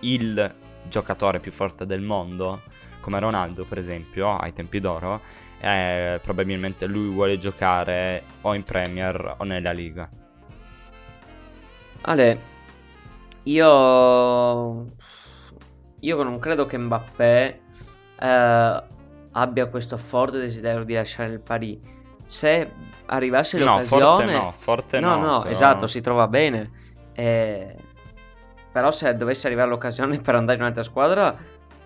il giocatore più forte del mondo, come Ronaldo per esempio ai tempi d'oro. E probabilmente lui vuole giocare o in Premier o nella Liga. Ale, io, io non credo che Mbappé eh, abbia questo forte desiderio di lasciare il Paris. Se arrivasse No, forte l'occasione, no, forte no, no. no, però- esatto, si trova bene. Eh, però se dovesse arrivare l'occasione per andare in un'altra squadra,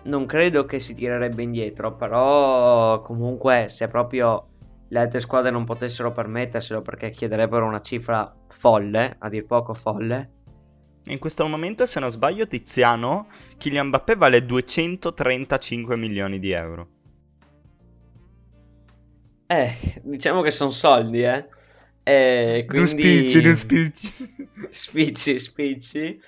non credo che si tirerebbe indietro. Però comunque, se proprio le altre squadre non potessero permetterselo perché chiederebbero una cifra folle, a dir poco folle. In questo momento, se non sbaglio, Tiziano, Kylian Mbappé vale 235 milioni di euro. Eh, diciamo che sono soldi, eh. E quindi... spicci. Spicci, spicci.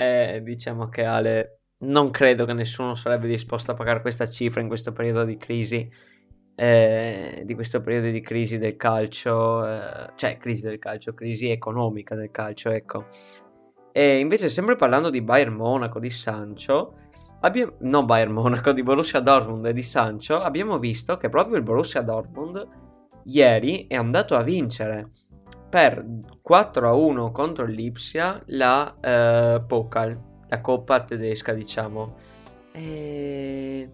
Eh, diciamo che Ale, non credo che nessuno sarebbe disposto a pagare questa cifra in questo periodo di crisi. eh, di questo periodo di crisi del calcio, eh, cioè crisi del calcio, crisi economica del calcio, ecco. E invece, sempre parlando di Bayern Monaco, di Sancho, abbiamo, non Bayern Monaco, di Borussia Dortmund e di Sancho, abbiamo visto che proprio il Borussia Dortmund ieri è andato a vincere per 4 a 1 contro Lipsia la eh, Pokal, la coppa tedesca, diciamo. E...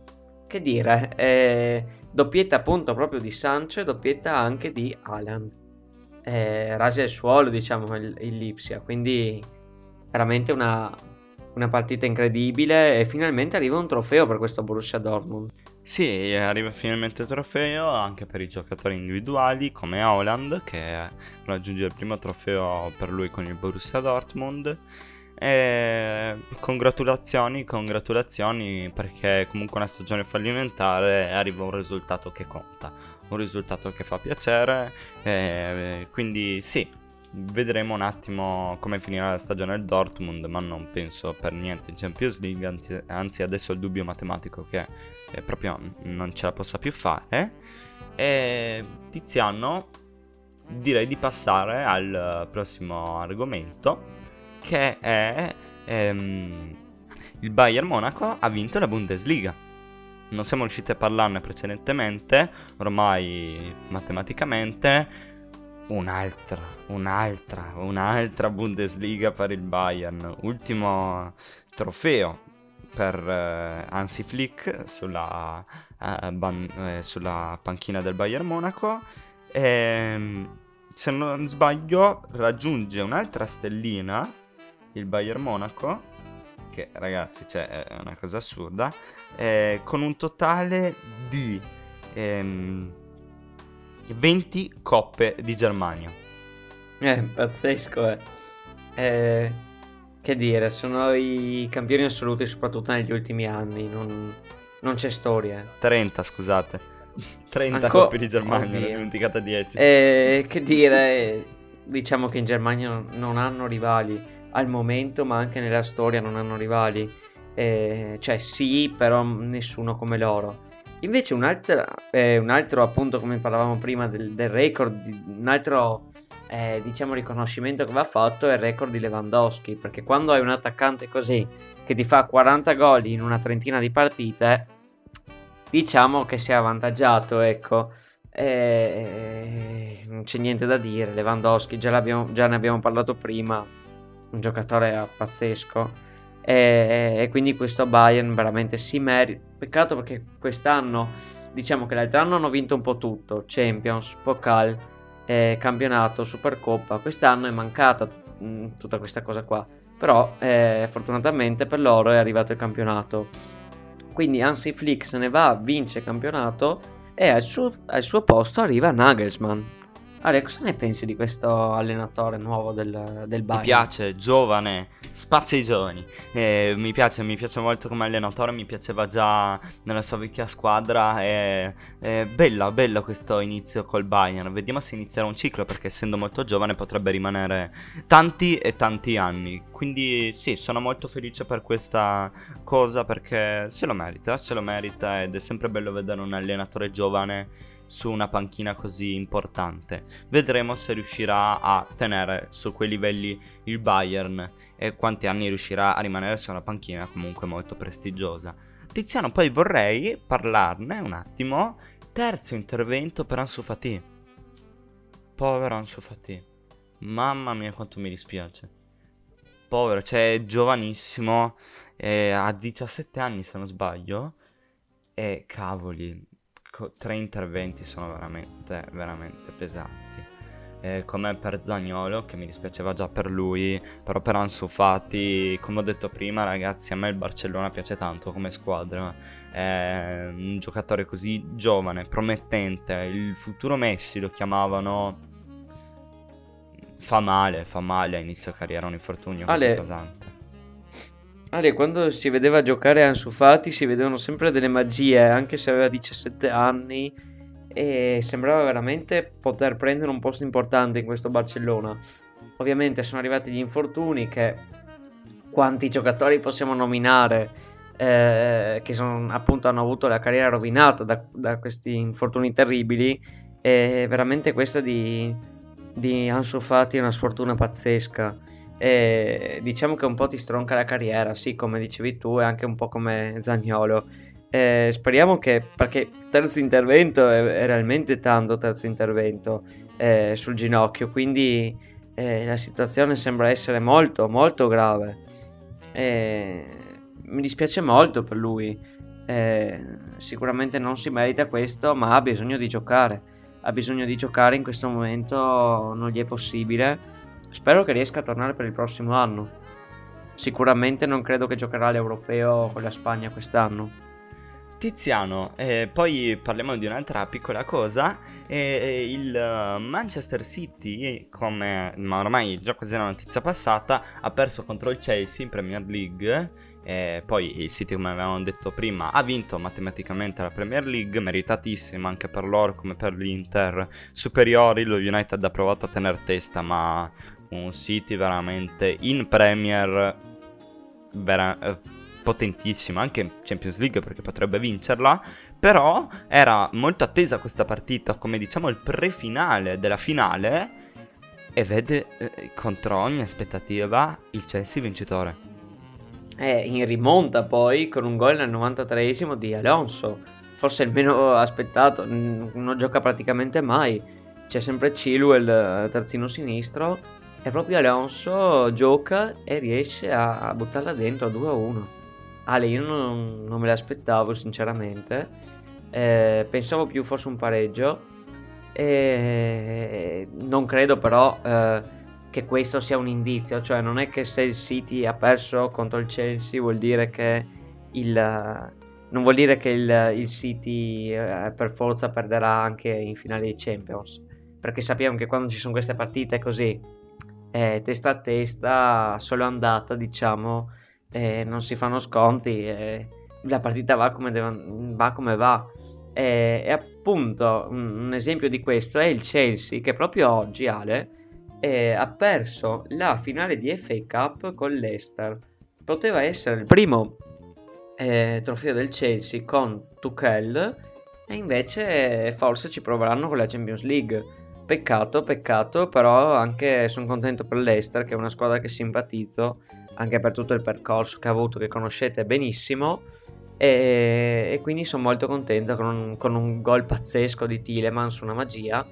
Che dire, eh, doppietta appunto proprio di Sancho e doppietta anche di Haaland. eh, rasi al suolo, diciamo, il Lipsia. Quindi veramente una, una partita incredibile e finalmente arriva un trofeo per questo Borussia Dortmund. Sì, arriva finalmente il trofeo anche per i giocatori individuali come Holland che raggiunge il primo trofeo per lui con il Borussia Dortmund. E congratulazioni, congratulazioni perché comunque una stagione fallimentare arriva un risultato che conta, un risultato che fa piacere. Quindi sì, vedremo un attimo come finirà la stagione del Dortmund, ma non penso per niente in Champions League, anzi adesso il dubbio matematico che proprio non ce la possa più fare. E Tiziano, direi di passare al prossimo argomento, che è ehm, il Bayern Monaco ha vinto la Bundesliga. Non siamo riusciti a parlarne precedentemente, ormai matematicamente un'altra, un'altra, un'altra Bundesliga per il Bayern. Ultimo trofeo per eh, Hansi Flick sulla, eh, ban- eh, sulla, panchina del Bayern Monaco. E, ehm, se non sbaglio, raggiunge un'altra stellina il Bayern Monaco. Che ragazzi, cioè, è una cosa assurda. Eh, con un totale di. Ehm, 20 coppe di Germania. Eh, pazzesco, eh. eh. Che dire, sono i campioni assoluti soprattutto negli ultimi anni, non, non c'è storia. 30, scusate. 30 Anco... coppe di Germania, ne ho dimenticata 10. Eh, che dire, diciamo che in Germania non hanno rivali al momento, ma anche nella storia non hanno rivali. Eh, cioè sì, però nessuno come loro. Invece un altro, eh, un altro appunto come parlavamo prima del, del record, un altro eh, diciamo riconoscimento che va fatto è il record di Lewandowski, perché quando hai un attaccante così che ti fa 40 gol in una trentina di partite, diciamo che si è avvantaggiato, ecco. E... non c'è niente da dire, Lewandowski già, già ne abbiamo parlato prima, un giocatore pazzesco e, e quindi questo Bayern veramente si merita. Peccato perché quest'anno, diciamo che l'altro anno hanno vinto un po' tutto, Champions, Pokal, eh, campionato, Supercoppa, quest'anno è mancata t- mm, tutta questa cosa qua, però eh, fortunatamente per loro è arrivato il campionato. Quindi Hansi Flick se ne va, vince il campionato e al suo, al suo posto arriva Nagelsmann. Ale, cosa ne pensi di questo allenatore nuovo del, del Bayern? Mi piace, giovane, spazio ai giovani. Eh, mi piace, mi piace molto come allenatore, mi piaceva già nella sua vecchia squadra. È, è bella, bello questo inizio col Bayern. Vediamo se inizierà un ciclo perché essendo molto giovane potrebbe rimanere tanti e tanti anni. Quindi sì, sono molto felice per questa cosa perché se lo merita, se lo merita ed è sempre bello vedere un allenatore giovane su una panchina così importante. Vedremo se riuscirà a tenere su quei livelli il Bayern e quanti anni riuscirà a rimanere su una panchina comunque molto prestigiosa. Tiziano, poi vorrei parlarne un attimo. Terzo intervento per Ansu Fati. Povero Ansu Fati. Mamma mia quanto mi dispiace. Povero, cioè è giovanissimo, eh, ha 17 anni se non sbaglio. E cavoli, tre interventi sono veramente, veramente pesanti. Eh, come per Zagnolo, che mi dispiaceva già per lui, però per Ansu Fati, come ho detto prima, ragazzi, a me il Barcellona piace tanto come squadra. È un giocatore così giovane, promettente, il futuro Messi lo chiamavano. Fa male, fa male a inizio carriera un infortunio così Ale, pesante. Ale, quando si vedeva giocare Ansu Fati si vedevano sempre delle magie, anche se aveva 17 anni e sembrava veramente poter prendere un posto importante in questo Barcellona. Ovviamente sono arrivati gli infortuni che quanti giocatori possiamo nominare eh, che sono, appunto hanno avuto la carriera rovinata da, da questi infortuni terribili e veramente questa di, di Ansu Fati è una sfortuna pazzesca e diciamo che un po' ti stronca la carriera, sì, come dicevi tu, e anche un po' come Zagnolo. E speriamo che, perché terzo intervento è, è realmente tanto terzo intervento eh, sul ginocchio, quindi eh, la situazione sembra essere molto, molto grave. E mi dispiace molto per lui. Eh, sicuramente non si merita questo, ma ha bisogno di giocare ha bisogno di giocare in questo momento non gli è possibile. Spero che riesca a tornare per il prossimo anno. Sicuramente non credo che giocherà l'europeo con la Spagna quest'anno. Tiziano, eh, poi parliamo di un'altra piccola cosa. eh, il eh, Manchester City, come ma ormai già quasi una notizia passata, ha perso contro il Chelsea in Premier League. eh, poi il City, come avevamo detto prima, ha vinto matematicamente la Premier League, meritatissima anche per loro come per l'Inter. Superiori, lo United ha provato a tenere testa, ma un City veramente in Premier vera- eh, potentissimo, anche in Champions League perché potrebbe vincerla, però era molto attesa questa partita come diciamo il pre-finale della finale e vede eh, contro ogni aspettativa il Chelsea vincitore. Eh, in rimonta poi con un gol nel 93esimo di Alonso, forse il meno aspettato, non gioca praticamente mai. C'è sempre Chilwell eh, terzino sinistro e proprio Alonso gioca e riesce a, a buttarla dentro a 2-1. Ale, io non, non me l'aspettavo sinceramente, Eh, pensavo più fosse un pareggio. E non credo però eh, che questo sia un indizio, cioè non è che se il City ha perso contro il Chelsea vuol dire che il non vuol dire che il, il City eh, per forza perderà anche in finale di Champions, perché sappiamo che quando ci sono queste partite così eh, testa a testa, solo andata, diciamo, eh, non si fanno sconti, eh, la partita va come, deve- va, come va. E appunto un, un esempio di questo è il Chelsea che proprio oggi, Ale, ha perso la finale di FA Cup con l'Ester. Poteva essere il primo eh, trofeo del Chelsea con Tuchel e invece forse ci proveranno con la Champions League. Peccato, peccato, però anche sono contento per l'Ester che è una squadra che simpatizzo anche per tutto il percorso che ha avuto, che conoscete benissimo. E, e quindi sono molto contento con un, con un gol pazzesco di Tilemans, una magia.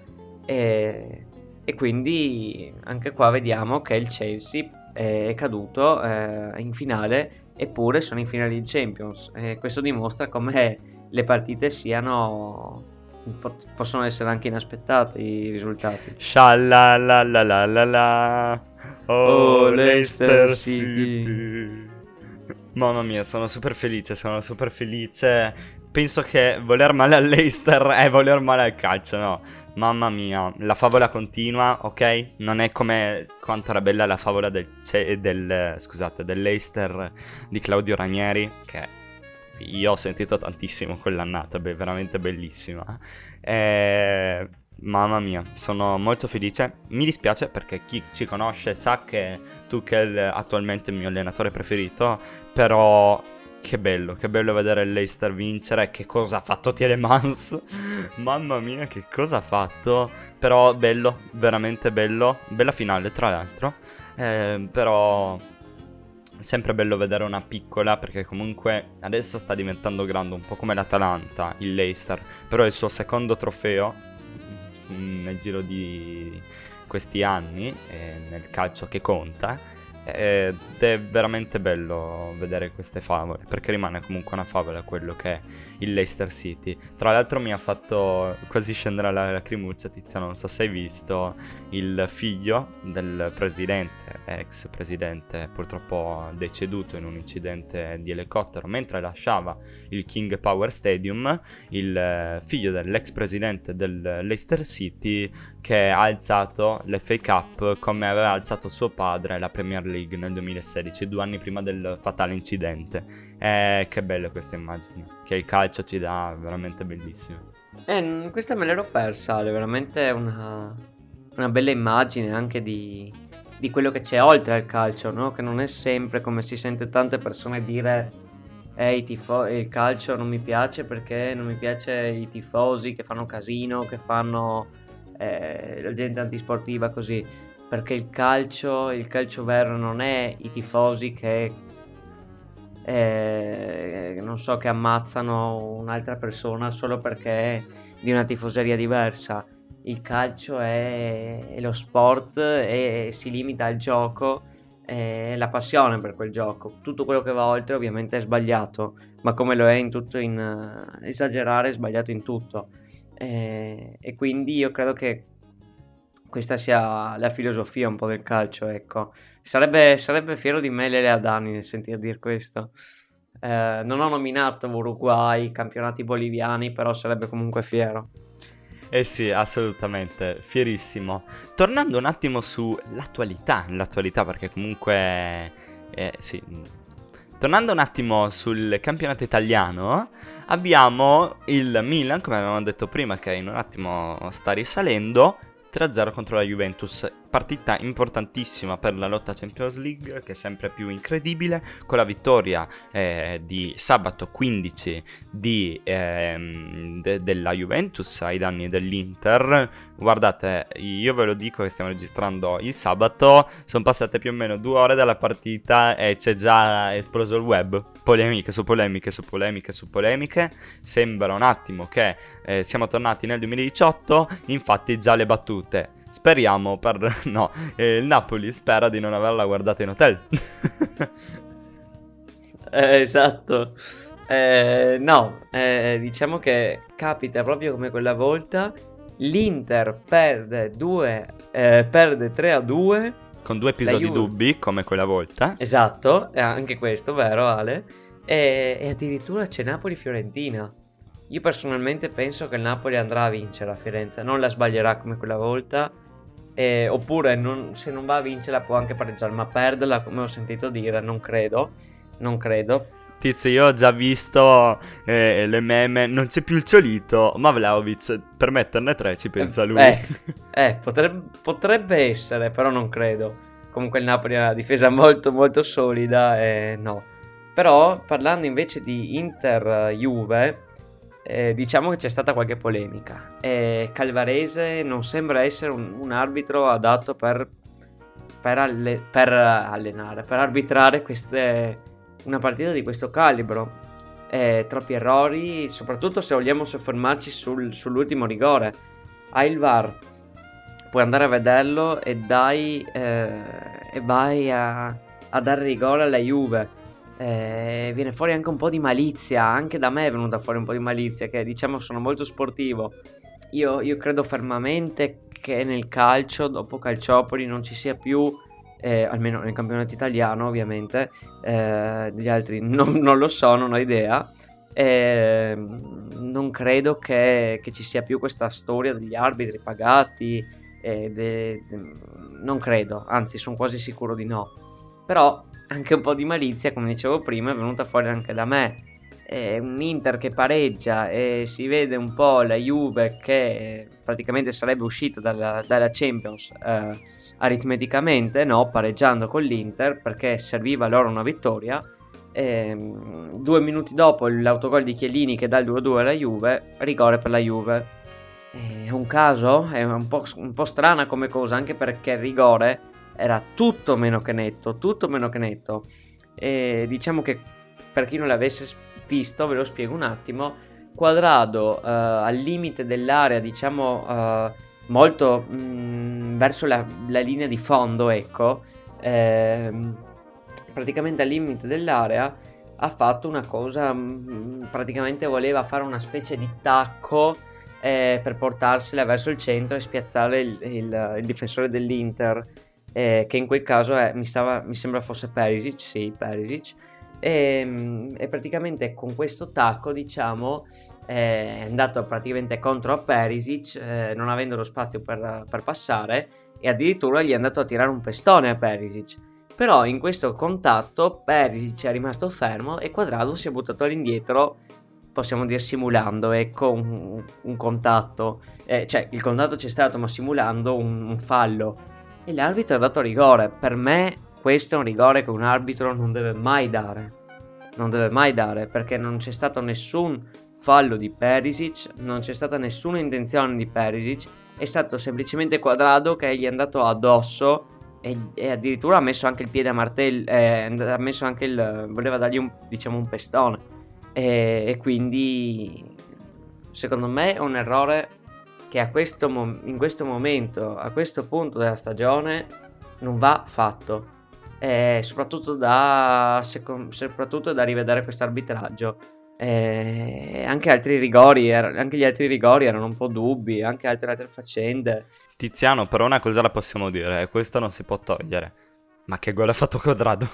E, e quindi anche qua vediamo che il Chelsea è caduto eh, in finale, eppure sono in finale di Champions. E questo dimostra come le partite siano. Possono essere anche inaspettate i risultati. Shalalalalala. Oh, Oh, Leicester City. City. Mamma mia, sono super felice, sono super felice. Penso che voler male all'Eister è voler male al calcio, no? Mamma mia, la favola continua, ok? Non è come quanto era bella la favola del, Ce- del scusate, dell'Eister di Claudio Ranieri, che io ho sentito tantissimo quell'annata, beh, veramente bellissima. Eh, mamma mia, sono molto felice. Mi dispiace perché chi ci conosce sa che Tuchel è attualmente il mio allenatore preferito, però che bello, che bello vedere il Leicester vincere. Che cosa ha fatto Tielemans? Mamma mia, che cosa ha fatto? Però bello, veramente bello. Bella finale, tra l'altro. Eh, però sempre bello vedere una piccola perché comunque adesso sta diventando grande un po' come l'Atalanta, il Leicester, però è il suo secondo trofeo mm, nel giro di questi anni eh, nel calcio che conta ed è veramente bello vedere queste favole perché rimane comunque una favola quello che è il Leicester City. Tra l'altro mi ha fatto quasi scendere la lacrimuccia Tiziano non so se hai visto il figlio del presidente ex presidente purtroppo deceduto in un incidente di elicottero mentre lasciava il King Power Stadium il eh, figlio dell'ex presidente del Leicester City che ha alzato l'FA Cup come aveva alzato suo padre la Premier League nel 2016, due anni prima del fatale incidente. Eh, che belle queste immagini, che il calcio ci dà, veramente bellissime. Eh, questa me l'ero persa, è veramente una, una bella immagine anche di, di quello che c'è oltre al calcio, no? Che non è sempre come si sente tante persone dire eh, i tifo- il calcio non mi piace perché non mi piace i tifosi che fanno casino, che fanno eh, la gente antisportiva così. Perché il calcio, il calcio vero non è i tifosi che eh, non so, che ammazzano un'altra persona solo perché è di una tifoseria diversa. Il calcio è, è lo sport e si limita al gioco e la passione per quel gioco. Tutto quello che va oltre ovviamente è sbagliato, ma come lo è in tutto in eh, esagerare è sbagliato in tutto. E, e quindi io credo che questa sia la filosofia un po' del calcio, ecco. Sarebbe, sarebbe fiero di me Lele Adani nel sentire dire questo. Eh, non ho nominato Uruguay, campionati boliviani, però sarebbe comunque fiero. Eh sì, assolutamente, fierissimo. Tornando un attimo sull'attualità, l'attualità perché comunque... Eh, sì. Tornando un attimo sul campionato italiano, abbiamo il Milan, come avevamo detto prima, che in un attimo sta risalendo, 3-0 contro la Juventus. Partita importantissima per la lotta Champions League, che è sempre più incredibile, con la vittoria eh, di sabato 15 di, ehm, de- della Juventus ai danni dell'Inter. Guardate, io ve lo dico che stiamo registrando il sabato, sono passate più o meno due ore dalla partita e c'è già esploso il web. Polemiche su polemiche su polemiche su polemiche. Sembra un attimo che eh, siamo tornati nel 2018, infatti già le battute. Speriamo per... no, eh, il Napoli spera di non averla guardata in hotel. Eh, esatto. Eh, no, eh, diciamo che capita proprio come quella volta. L'Inter perde 2, eh, perde 3 a 2. Con due episodi dubbi, come quella volta. Esatto, è anche questo, vero Ale? E, e addirittura c'è Napoli-Fiorentina. Io personalmente penso che il Napoli andrà a vincere a Firenze, non la sbaglierà come quella volta. E- oppure non- se non va a vincerla può anche pareggiare, ma perderla, come ho sentito dire, non credo. Non credo. Tizio, io ho già visto eh, le meme, non c'è più il Ciolito, ma Vlaovic, per metterne tre ci pensa lui. Eh, eh, potrebbe, potrebbe essere, però non credo. Comunque il Napoli ha una difesa molto molto solida e no. Però parlando invece di Inter-Juve, eh, diciamo che c'è stata qualche polemica. E Calvarese non sembra essere un, un arbitro adatto per, per, alle- per allenare, per arbitrare queste, una partita di questo calibro. Eh, troppi errori, soprattutto se vogliamo soffermarci sul- sull'ultimo rigore. Hai il VAR, puoi andare a vederlo e dai eh, e vai a, a dare rigore alla Juve. Eh, viene fuori anche un po' di malizia, anche da me è venuta fuori un po' di malizia, che diciamo sono molto sportivo. Io, io credo fermamente che nel calcio, dopo Calciopoli, non ci sia più, eh, almeno nel campionato italiano ovviamente, eh, gli altri non, non lo so, non ho idea. Eh, non credo che, che ci sia più questa storia degli arbitri pagati. eh, de- de- non credo, anzi, sono quasi sicuro di no. Però anche un po' di malizia, come dicevo prima, è venuta fuori anche da me. È un Inter che pareggia e si vede un po' la Juve che praticamente sarebbe uscita dalla, dalla Champions eh, aritmeticamente, no? pareggiando con l'Inter perché serviva loro una vittoria. Ehm, due minuti dopo l'autogol di Chiellini che dà il 2-2 alla Juve, rigore per la Juve. È un caso, è un po', un po' strana come cosa, anche perché il rigore era tutto meno che netto, tutto meno che netto. E diciamo che per chi non l'avesse visto, ve lo spiego un attimo. Quadrado eh, al limite dell'area, diciamo eh, molto mm, verso la, la linea di fondo, ecco. ehm, praticamente al limite dell'area ha fatto una cosa. mm, praticamente voleva fare una specie di tacco eh, per portarsela verso il centro e spiazzare il, il- il difensore dell'Inter eh, che in quel caso è- mi, stava- mi sembra fosse Perisic, sì, Perisic, e, mm, e praticamente con questo tacco, diciamo, è andato praticamente contro a Perisic, eh, non avendo lo spazio per, per passare, e addirittura gli è andato a tirare un pestone a Perisic. Però in questo contatto Perisic è rimasto fermo e Quadrado si è buttato all'indietro, possiamo dire simulando, ecco, un, un contatto. Eh, cioè, il contatto c'è stato, ma simulando un- un fallo e l'arbitro ha dato rigore. Per me questo è un rigore che un arbitro non deve mai dare. Non deve mai dare perché non c'è stato nessun fallo di Perisic, non c'è stata nessuna intenzione di Perisic, è stato semplicemente Quadrado che gli è andato addosso e, e addirittura ha messo anche il piede a martello, eh, ha messo anche il... voleva dargli un, diciamo un pestone e, e quindi secondo me è un errore che a questo mom- in questo momento, a questo punto della stagione, non va fatto. E soprattutto da, secon- soprattutto da rivedere questo arbitraggio. E anche altri rigori, er- anche gli altri rigori erano un po' dubbi, anche altre altre faccende. Tiziano, però una cosa la possiamo dire, e questo non si può togliere. Ma che gol ha fatto Quadrado?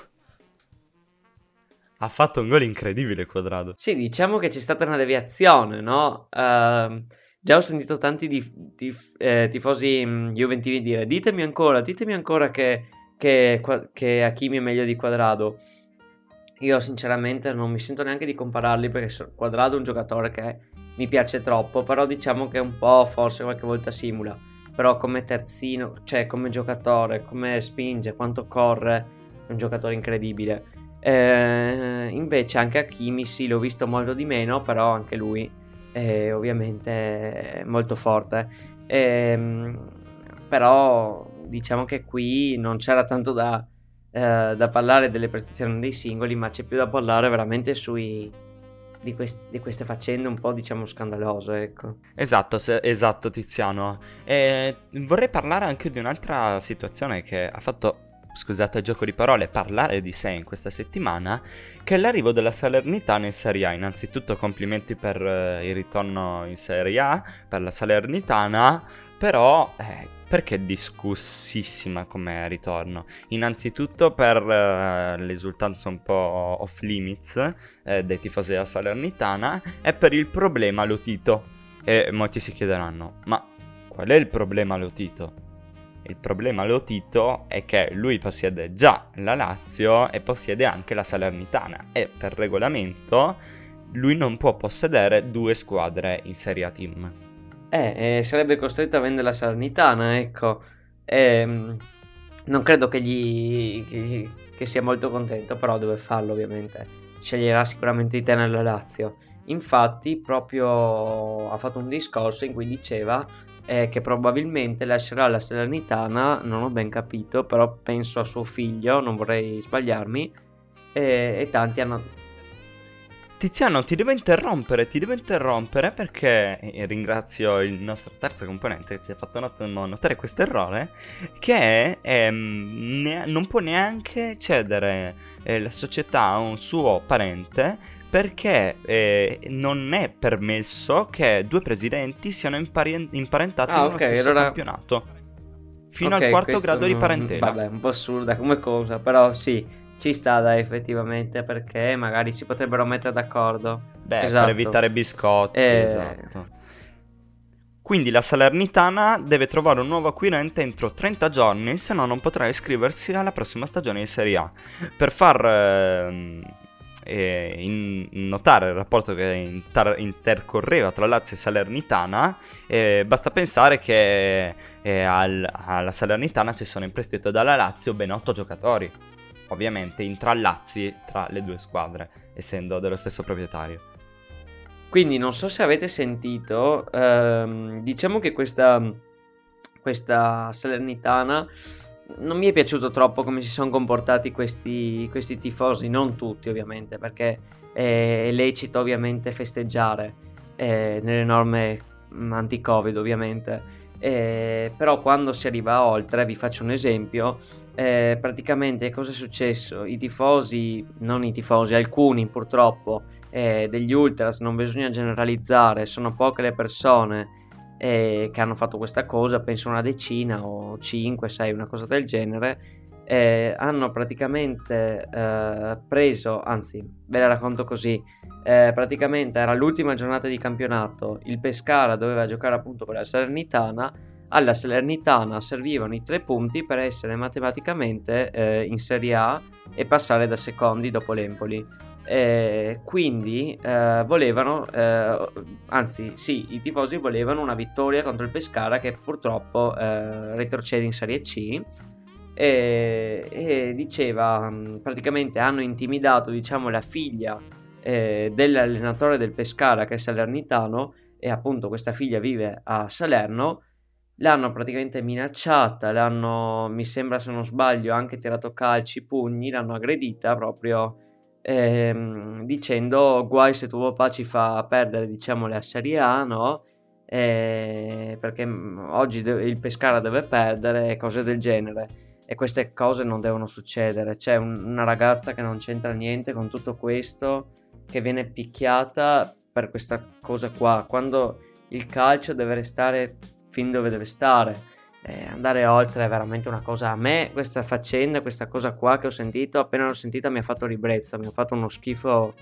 Ha fatto un gol incredibile Quadrado. Sì, diciamo che c'è stata una deviazione, no? Ehm, già ho sentito tanti dif- tif- eh, tifosi mh, juventini dire ditemi ancora, ditemi ancora che, che, che Hakimi è meglio di Quadrado. Io sinceramente non mi sento neanche di compararli perché Quadrado è un giocatore che mi piace troppo, però diciamo che un po' forse qualche volta simula. Però come terzino, cioè come giocatore, come spinge, quanto corre, è un giocatore incredibile. Eh, invece anche Hakimi sì, l'ho visto molto di meno, però anche lui è ovviamente molto forte. Ehm, però diciamo che qui non c'era tanto da, eh, da parlare delle prestazioni dei singoli, ma c'è più da parlare veramente sui, di, quest- di queste faccende un po' diciamo scandalose, ecco. Esatto, se- esatto Tiziano. E vorrei parlare anche di un'altra situazione che ha fatto, scusate il gioco di parole, parlare di sé in questa settimana, che è l'arrivo della Salernitana in Serie A. Innanzitutto complimenti per eh, il ritorno in Serie A, per la Salernitana, però... eh, perché è discussissima come ritorno? Innanzitutto per eh, l'esultanza un po' off limits eh, dei tifosi della Salernitana e per il problema Lotito. E molti si chiederanno, ma qual è il problema Lotito? Il problema Lotito è che lui possiede già la Lazio e possiede anche la Salernitana e per regolamento lui non può possedere due squadre in Serie A Team. Eh, eh, sarebbe costretto a vendere la Salernitana, ecco. Ehm, non credo che, gli, che, che sia molto contento, però deve farlo ovviamente. Sceglierà sicuramente di tenere la Lazio. Infatti, proprio ha fatto un discorso in cui diceva eh, che probabilmente lascerà la Salernitana, non ho ben capito, però penso a suo figlio, non vorrei sbagliarmi, e, e tanti hanno... Tiziano, ti devo interrompere, ti devo interrompere perché ringrazio il nostro terzo componente che ci ha fatto not- notare questo errore, che ehm, ne- non può neanche cedere eh, la società a un suo parente perché eh, non è permesso che due presidenti siano impari- imparentati Ah, nello ok, stesso allora- campionato. Fino Ok, al quarto grado di parentela. Vabbè, un po' assurda come cosa, però sì, ci sta dai effettivamente perché magari si potrebbero mettere d'accordo. Beh, Esatto. per evitare biscotti, Eh. esatto. Quindi la Salernitana deve trovare un nuovo acquirente entro 30 giorni, se no non potrà iscriversi alla prossima stagione di Serie A. Per far ehm, eh, in- notare il rapporto che inter- intercorreva tra Lazio e Salernitana, eh, basta pensare che eh, al- alla Salernitana ci sono in prestito dalla Lazio ben 8 giocatori, ovviamente intrallazzi tra le due squadre, essendo dello stesso proprietario. Quindi non so se avete sentito, ehm, diciamo che questa, questa Salernitana non mi è piaciuto troppo come si sono comportati questi, questi tifosi, non tutti ovviamente, perché è, lecito ovviamente festeggiare eh, nelle norme mm, anti-covid ovviamente. Eh, però quando si arriva oltre, vi faccio un esempio, eh, praticamente cosa è successo? I tifosi, non i tifosi, alcuni purtroppo, eh, degli ultras, non bisogna generalizzare, sono poche le persone eh, che hanno fatto questa cosa, penso una decina o 5, 6, una cosa del genere, eh, hanno praticamente eh, preso, anzi ve la racconto così, eh, praticamente era l'ultima giornata di campionato, il Pescara doveva giocare appunto con la Salernitana, alla Salernitana servivano i tre punti per essere matematicamente eh, in Serie A e passare da secondi dopo l'Empoli. Eh, quindi eh, volevano, eh, anzi sì, i tifosi volevano una vittoria contro il Pescara che purtroppo eh, retrocede in Serie C. E, e diceva mh, praticamente hanno intimidato diciamo la figlia eh, dell'allenatore del Pescara che è salernitano e appunto questa figlia vive a Salerno. L'hanno praticamente minacciata l'hanno mi sembra se non sbaglio anche tirato calci pugni l'hanno aggredita proprio ehm, dicendo guai se tuo papà ci fa perdere diciamo la Serie A no? Eh, perché mm, oggi de- il Pescara deve perdere cose del genere. E queste cose non devono succedere. C'è un- una ragazza che non c'entra niente con tutto questo che viene picchiata per questa cosa qua, quando il calcio deve restare fin dove deve stare. Eh, andare oltre è veramente una cosa. A me, questa faccenda, questa cosa qua che ho sentito, appena l'ho sentita mi ha fatto ribrezza, mi ha fatto uno schifo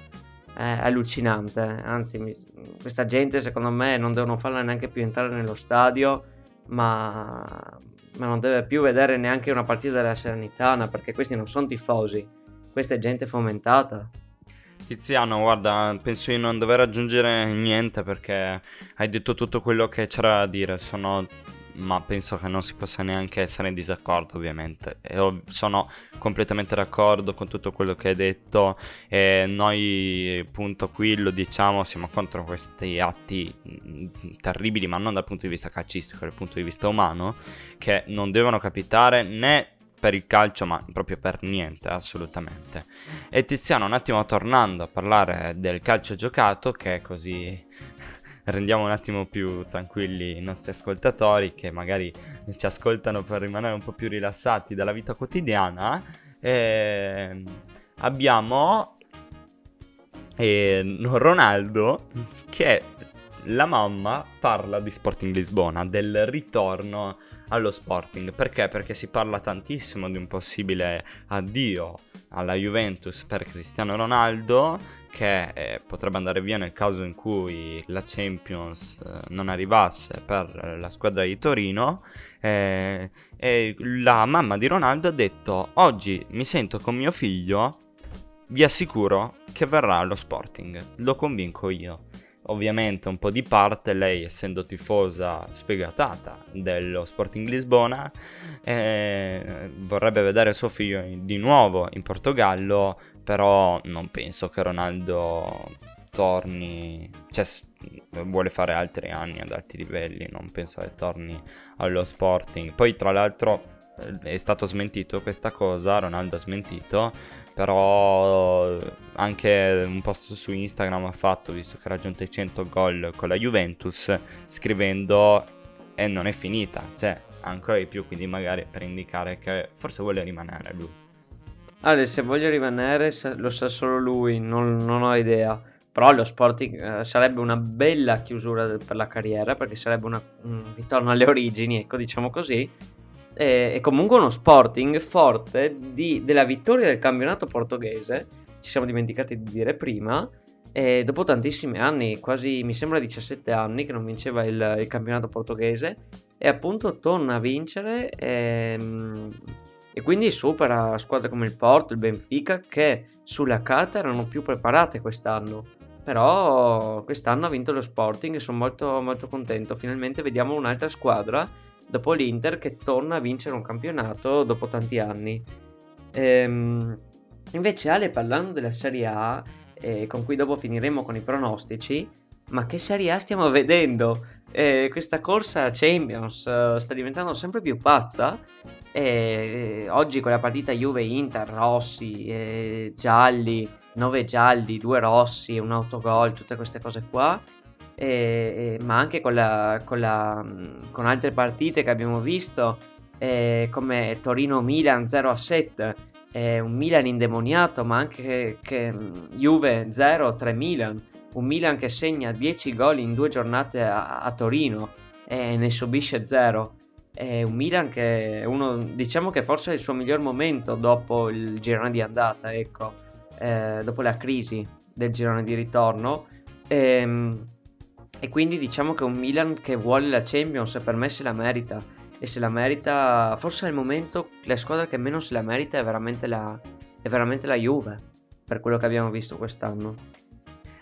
eh, allucinante. Anzi, mi- questa gente, secondo me, non devono farla neanche più entrare nello stadio, ma, ma non deve più vedere neanche una partita della Serenitana, perché questi non sono tifosi, questa è gente fomentata. Tiziano, guarda, penso di non dover aggiungere niente perché hai detto tutto quello che c'era da dire. Sono. Ma penso che non si possa neanche essere in disaccordo, ovviamente. Ho- sono completamente d'accordo con tutto quello che hai detto. E noi, appunto, qui lo diciamo, siamo contro questi atti mm, terribili, ma non dal punto di vista calcistico, dal punto di vista umano, che non devono capitare né per il calcio, ma proprio per niente, assolutamente. E Tiziano, un attimo tornando a parlare del calcio giocato, che così rendiamo un attimo più tranquilli i nostri ascoltatori che magari ci ascoltano per rimanere un po' più rilassati dalla vita quotidiana. ehm, abbiamo eh, Ronaldo che la mamma parla di Sporting Lisbona, del ritorno allo Sporting. Perché? Perché si parla tantissimo di un possibile addio alla Juventus per Cristiano Ronaldo, che eh, potrebbe andare via nel caso in cui la Champions eh, non arrivasse per la squadra di Torino. eh, e la mamma di Ronaldo ha detto: Oggi mi sento con mio figlio. Vi assicuro che verrà allo Sporting. Lo convinco io ovviamente un po' di parte, lei essendo tifosa sfegatata dello Sporting Lisbona, eh, vorrebbe vedere suo figlio di nuovo in Portogallo, però non penso che Ronaldo torni, cioè vuole fare altri anni ad alti livelli, non penso che torni allo Sporting. Poi tra l'altro è stato smentito questa cosa, Ronaldo ha smentito, però anche un post su Instagram ha fatto, visto che ha raggiunto i 100 gol con la Juventus, scrivendo e non è finita, cioè ancora di più, quindi magari per indicare che forse vuole rimanere lui. Ale, se voglio rimanere lo sa solo lui, non, non ho idea. Però lo Sporting eh, sarebbe una bella chiusura per la carriera perché sarebbe una- un ritorno alle origini, ecco, diciamo così. E, e comunque uno Sporting forte di- della vittoria del campionato portoghese, ci siamo dimenticati di dire prima, e dopo tantissimi anni, quasi mi sembra 17 anni che non vinceva il, il campionato portoghese, e appunto torna a vincere. ehm, e quindi supera squadre come il Porto, il Benfica, che sulla carta erano più preparate quest'anno. Però quest'anno ha vinto lo Sporting e sono molto, molto contento. Finalmente vediamo un'altra squadra dopo l'Inter che torna a vincere un campionato dopo tanti anni. Ehm, invece Ale parlando della Serie A, eh, con cui dopo finiremo con i pronostici, ma che Serie A stiamo vedendo? Eh, questa corsa Champions eh, sta diventando sempre più pazza. E eh, oggi con la partita Juve-Inter, Rossi, eh, gialli, 9 gialli, 2 rossi, un autogol, tutte queste cose qua. E- e- ma anche con, la- con la- mh, con altre partite che abbiamo visto, eh, come Torino-Milan 0-7, eh, un Milan indemoniato, ma anche che, mh, Juve 0-3 Milan, un Milan che segna 10 gol in due giornate a, a Torino e ne subisce 0. È un Milan che è uno, diciamo che forse è il suo miglior momento dopo il girone di andata, ecco, eh, dopo la crisi del girone di ritorno. Ehm, e quindi diciamo che è un Milan che vuole la Champions e per me se la merita. E se la merita, forse al momento la squadra che meno se la merita è veramente la, è veramente la Juve, per quello che abbiamo visto quest'anno.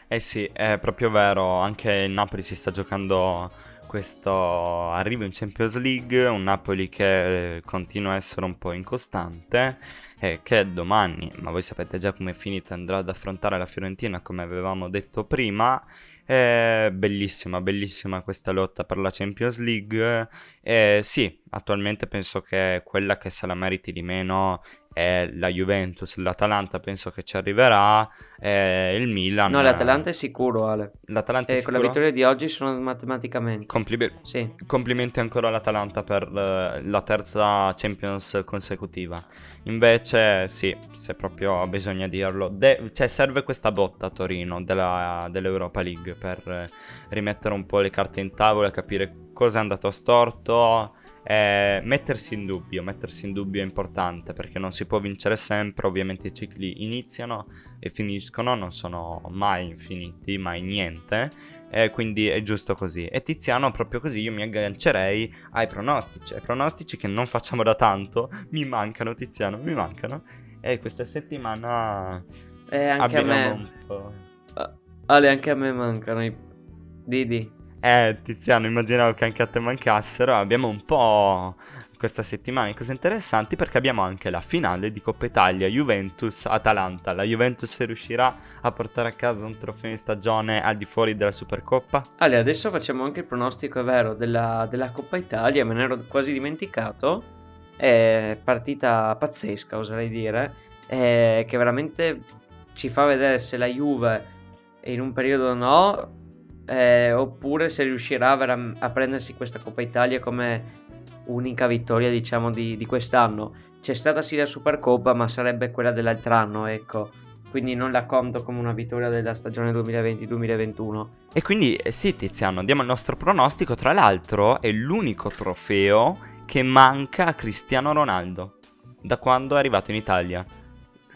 Eh sì, è proprio vero, anche il Napoli si sta giocando questo arrivo in Champions League, un Napoli che eh, continua a essere un po' incostante e che domani, ma voi sapete già come è finita, andrà ad affrontare la Fiorentina come avevamo detto prima. È bellissima, bellissima questa lotta per la Champions League. E sì, attualmente penso che quella che se la meriti di meno è la Juventus, l'Atalanta penso che ci arriverà, e il Milan... No, l'Atalanta è sicuro, Ale. L'Atalanta è E con la sicuro? vittoria di oggi sono matematicamente. Complime- Sì. Complimenti ancora all'Atalanta per eh, la terza Champions consecutiva. Invece, sì, se proprio bisogna dirlo, de- cioè serve questa botta a Torino della- dell'Europa League per eh, rimettere un po' le carte in tavola, capire cosa è andato storto. eh, mettersi in dubbio, mettersi in dubbio è importante perché non si può vincere sempre, ovviamente i cicli iniziano e finiscono, non sono mai infiniti, mai niente, e quindi è giusto così. E Tiziano, proprio così, io mi aggancerei ai pronostici. Ai pronostici che non facciamo da tanto. Mi mancano, Tiziano, mi mancano. E questa settimana E anche a me. un po'. Ale, anche a me mancano i Didi. Eh, Tiziano, immaginavo che anche a te mancassero. Abbiamo un po' questa settimana cose interessanti perché abbiamo anche la finale di Coppa Italia Juventus-Atalanta. La Juventus riuscirà a portare a casa un trofeo in stagione al di fuori della Supercoppa? Ale, adesso facciamo anche il pronostico, è vero, della, della Coppa Italia, me ne ero quasi dimenticato. È partita pazzesca, oserei dire, eh, che veramente ci fa vedere se la Juve in un periodo no, eh, oppure se riuscirà vera- a prendersi questa Coppa Italia come unica vittoria, diciamo, di, di quest'anno. C'è stata sì la Supercoppa, ma sarebbe quella dell'altro anno, ecco. Quindi non la conto come una vittoria della stagione 2020-2021. E quindi eh, sì, Tiziano, diamo il nostro pronostico. Tra l'altro, è l'unico trofeo che manca a Cristiano Ronaldo da quando è arrivato in Italia.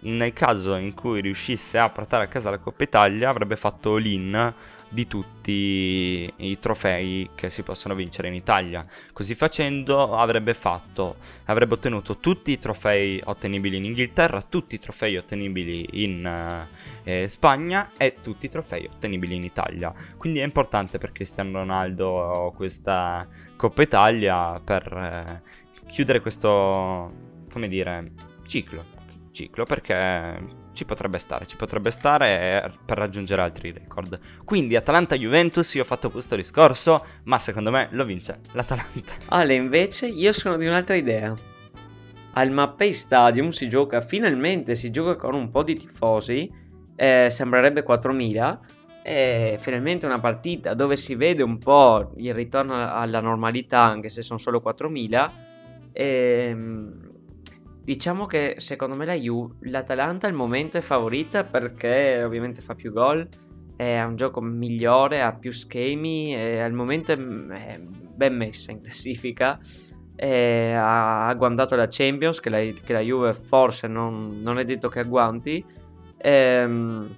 Nel caso in cui riuscisse a portare a casa la Coppa Italia, avrebbe fatto l'in di tutti i trofei che si possono vincere in Italia. Così facendo, avrebbe fatto, avrebbe ottenuto tutti i trofei ottenibili in Inghilterra, tutti i trofei ottenibili in eh, eh, Spagna e tutti i trofei ottenibili in Italia. Quindi è importante per Cristiano Ronaldo questa Coppa Italia per eh, chiudere questo, come dire, ciclo. Ciclo perché ci potrebbe stare, ci potrebbe stare eh, per raggiungere altri record. Quindi Atalanta-Juventus, io ho fatto questo discorso, ma secondo me lo vince l'Atalanta. Ale, invece, io sono di un'altra idea. Al Mappei Stadium si gioca, finalmente si gioca con un po' di tifosi, eh, sembrerebbe 4.000, è finalmente una partita dove si vede un po' il ritorno alla normalità, anche se sono solo 4.000. Ehm, diciamo che secondo me la Ju- l'Atalanta al momento è favorita perché ovviamente fa più gol, è un gioco migliore, ha più schemi al momento è, ben messa in classifica. Ha agguantato la Champions che la, che la Juve forse non, non è detto che agguanti. Ehm,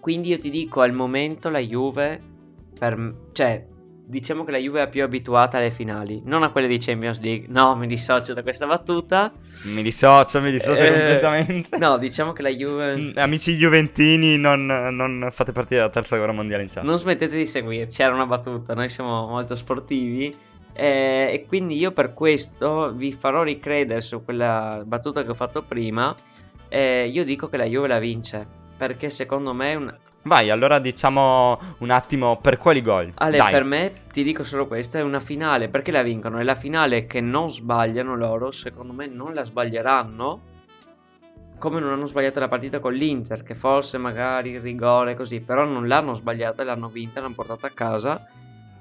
quindi io ti dico al momento la Juve, per, cioè diciamo che la Juve è più abituata alle finali, non a quelle di Champions League. No, mi dissocio da questa battuta. Mi dissocio, mi dissocio Eh, completamente. No, diciamo che la Juve... Mm, Amici juventini, non, non fate partire la terza guerra mondiale in chat. Non smettete di seguirci, era una battuta, noi siamo molto sportivi eh, e quindi io per questo vi farò ricredere su quella battuta che ho fatto prima. eh, io dico che la Juve la vince perché secondo me è un... Vai, allora diciamo un attimo per quali gol. Ale, Dai. per me ti dico solo questo, è una finale, perché la vincono? È la finale che non sbagliano loro, secondo me non la sbaglieranno, come non hanno sbagliato la partita con l'Inter, che forse magari il rigore così, però non l'hanno sbagliata, l'hanno vinta, l'hanno portata a casa,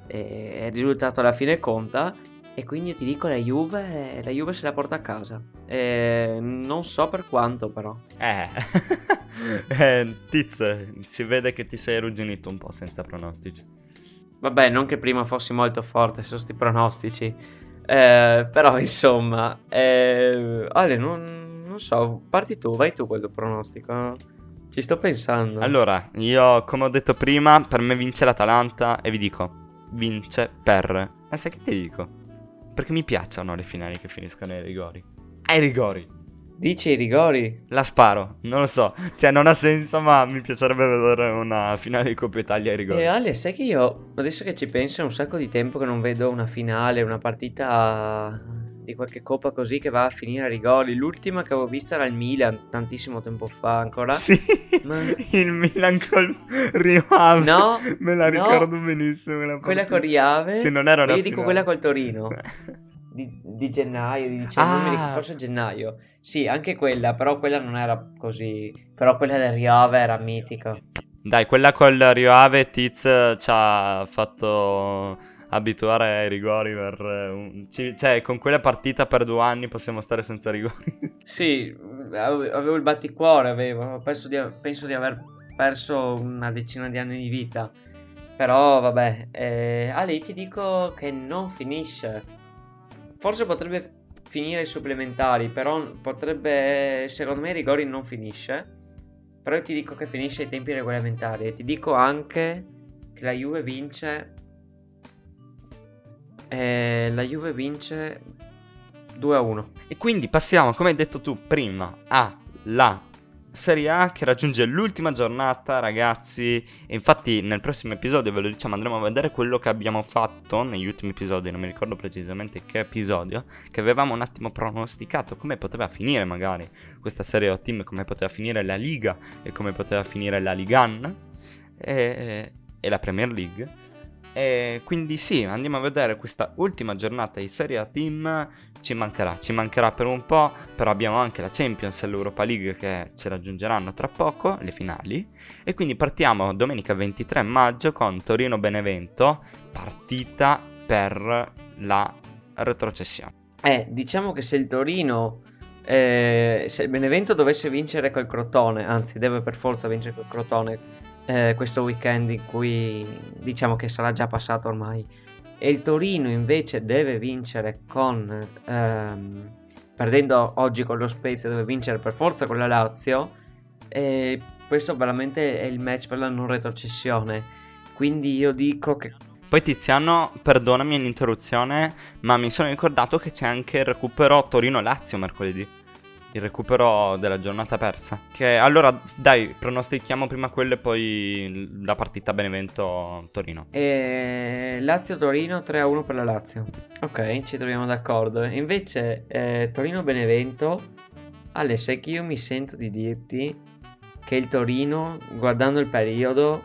e il risultato alla fine conta, e quindi io ti dico la Juve, la Juve se la porta a casa, E non so per quanto però. Eh. eh, Tiz, si vede che ti sei arrugginito un po' senza pronostici. Vabbè, non che prima fossi molto forte su sti pronostici. Eh, però insomma, eh, Ale, non, non so, parti tu, vai tu quel tuo pronostico. Ci sto pensando. Allora, io come ho detto prima, per me vince l'Atalanta e vi dico, vince per... Ma sai che ti dico? Perché mi piacciono le finali che finiscono ai rigori. Ai rigori! Dici i rigori? La sparo, non lo so. Cioè, non ha senso, ma mi piacerebbe vedere una finale di Coppa Italia ai rigori. E Ale, sai che io, adesso che ci penso, è un sacco di tempo che non vedo una finale, una partita di qualche coppa così che va a finire a rigori. L'ultima che avevo vista era il Milan, tantissimo tempo fa ancora. Sì, Ma- il Milan col Rio Ave. No, me la no. ricordo benissimo. Quella, Quella con Riave. Sì, non era una Io dico finale. quella col Torino. di, di gennaio, di dicembre, Ah. forse gennaio. Sì, anche quella, però quella non era così. Però quella del Riove era mitico. Dai, quella col Rio Ave Tiz ci ha fatto abituare ai rigori per... eh, un- ci- Cioè, con quella partita per due anni possiamo stare senza rigori. Sì, ave- avevo il batticuore, avevo. Penso di, penso di aver perso una decina di anni di vita. Però vabbè, eh, ah, ti dico che non finisce. Forse potrebbe finire i supplementari, però potrebbe, secondo me, i rigori non finisce. Però io ti dico che finisce ai tempi regolamentari. E ti dico anche che la Juve vince. Eh, la Juve vince 2 a 1. E quindi passiamo, come hai detto tu prima, alla Serie A che raggiunge l'ultima giornata, ragazzi. E infatti nel prossimo episodio ve lo diciamo, andremo a vedere quello che abbiamo fatto negli ultimi episodi, non mi ricordo precisamente che episodio, che avevamo un attimo pronosticato come poteva finire magari questa Serie A Team, come poteva finire la Liga e come poteva finire la Ligan e, e la Premier League. E quindi sì, andiamo a vedere questa ultima giornata di Serie A Team. Ci mancherà, ci mancherà per un po', però abbiamo anche la Champions e l'Europa League che ci raggiungeranno tra poco, le finali. E quindi partiamo domenica 23 maggio con Torino-Benevento, partita per la retrocessione. Eh, diciamo che se il Torino, eh, se il Benevento dovesse vincere col Crotone, anzi deve per forza vincere col Crotone eh, questo weekend in cui diciamo che sarà già passato ormai, e il Torino invece deve vincere con, ehm, perdendo oggi con lo Spezia, deve vincere per forza con la Lazio, e questo veramente è il match per la non retrocessione. Quindi io dico che Poi Tiziano, perdonami l'interruzione, ma mi sono ricordato che c'è anche il recupero Torino-Lazio mercoledì. Il recupero della giornata persa. Che allora, dai, pronostichiamo prima quello e poi la partita Benevento-Torino. E Lazio-Torino 3-1 per la Lazio. Ok, ci troviamo d'accordo. Invece eh, Torino-Benevento, Ale, sai che io mi sento di dirti che il Torino, guardando il periodo,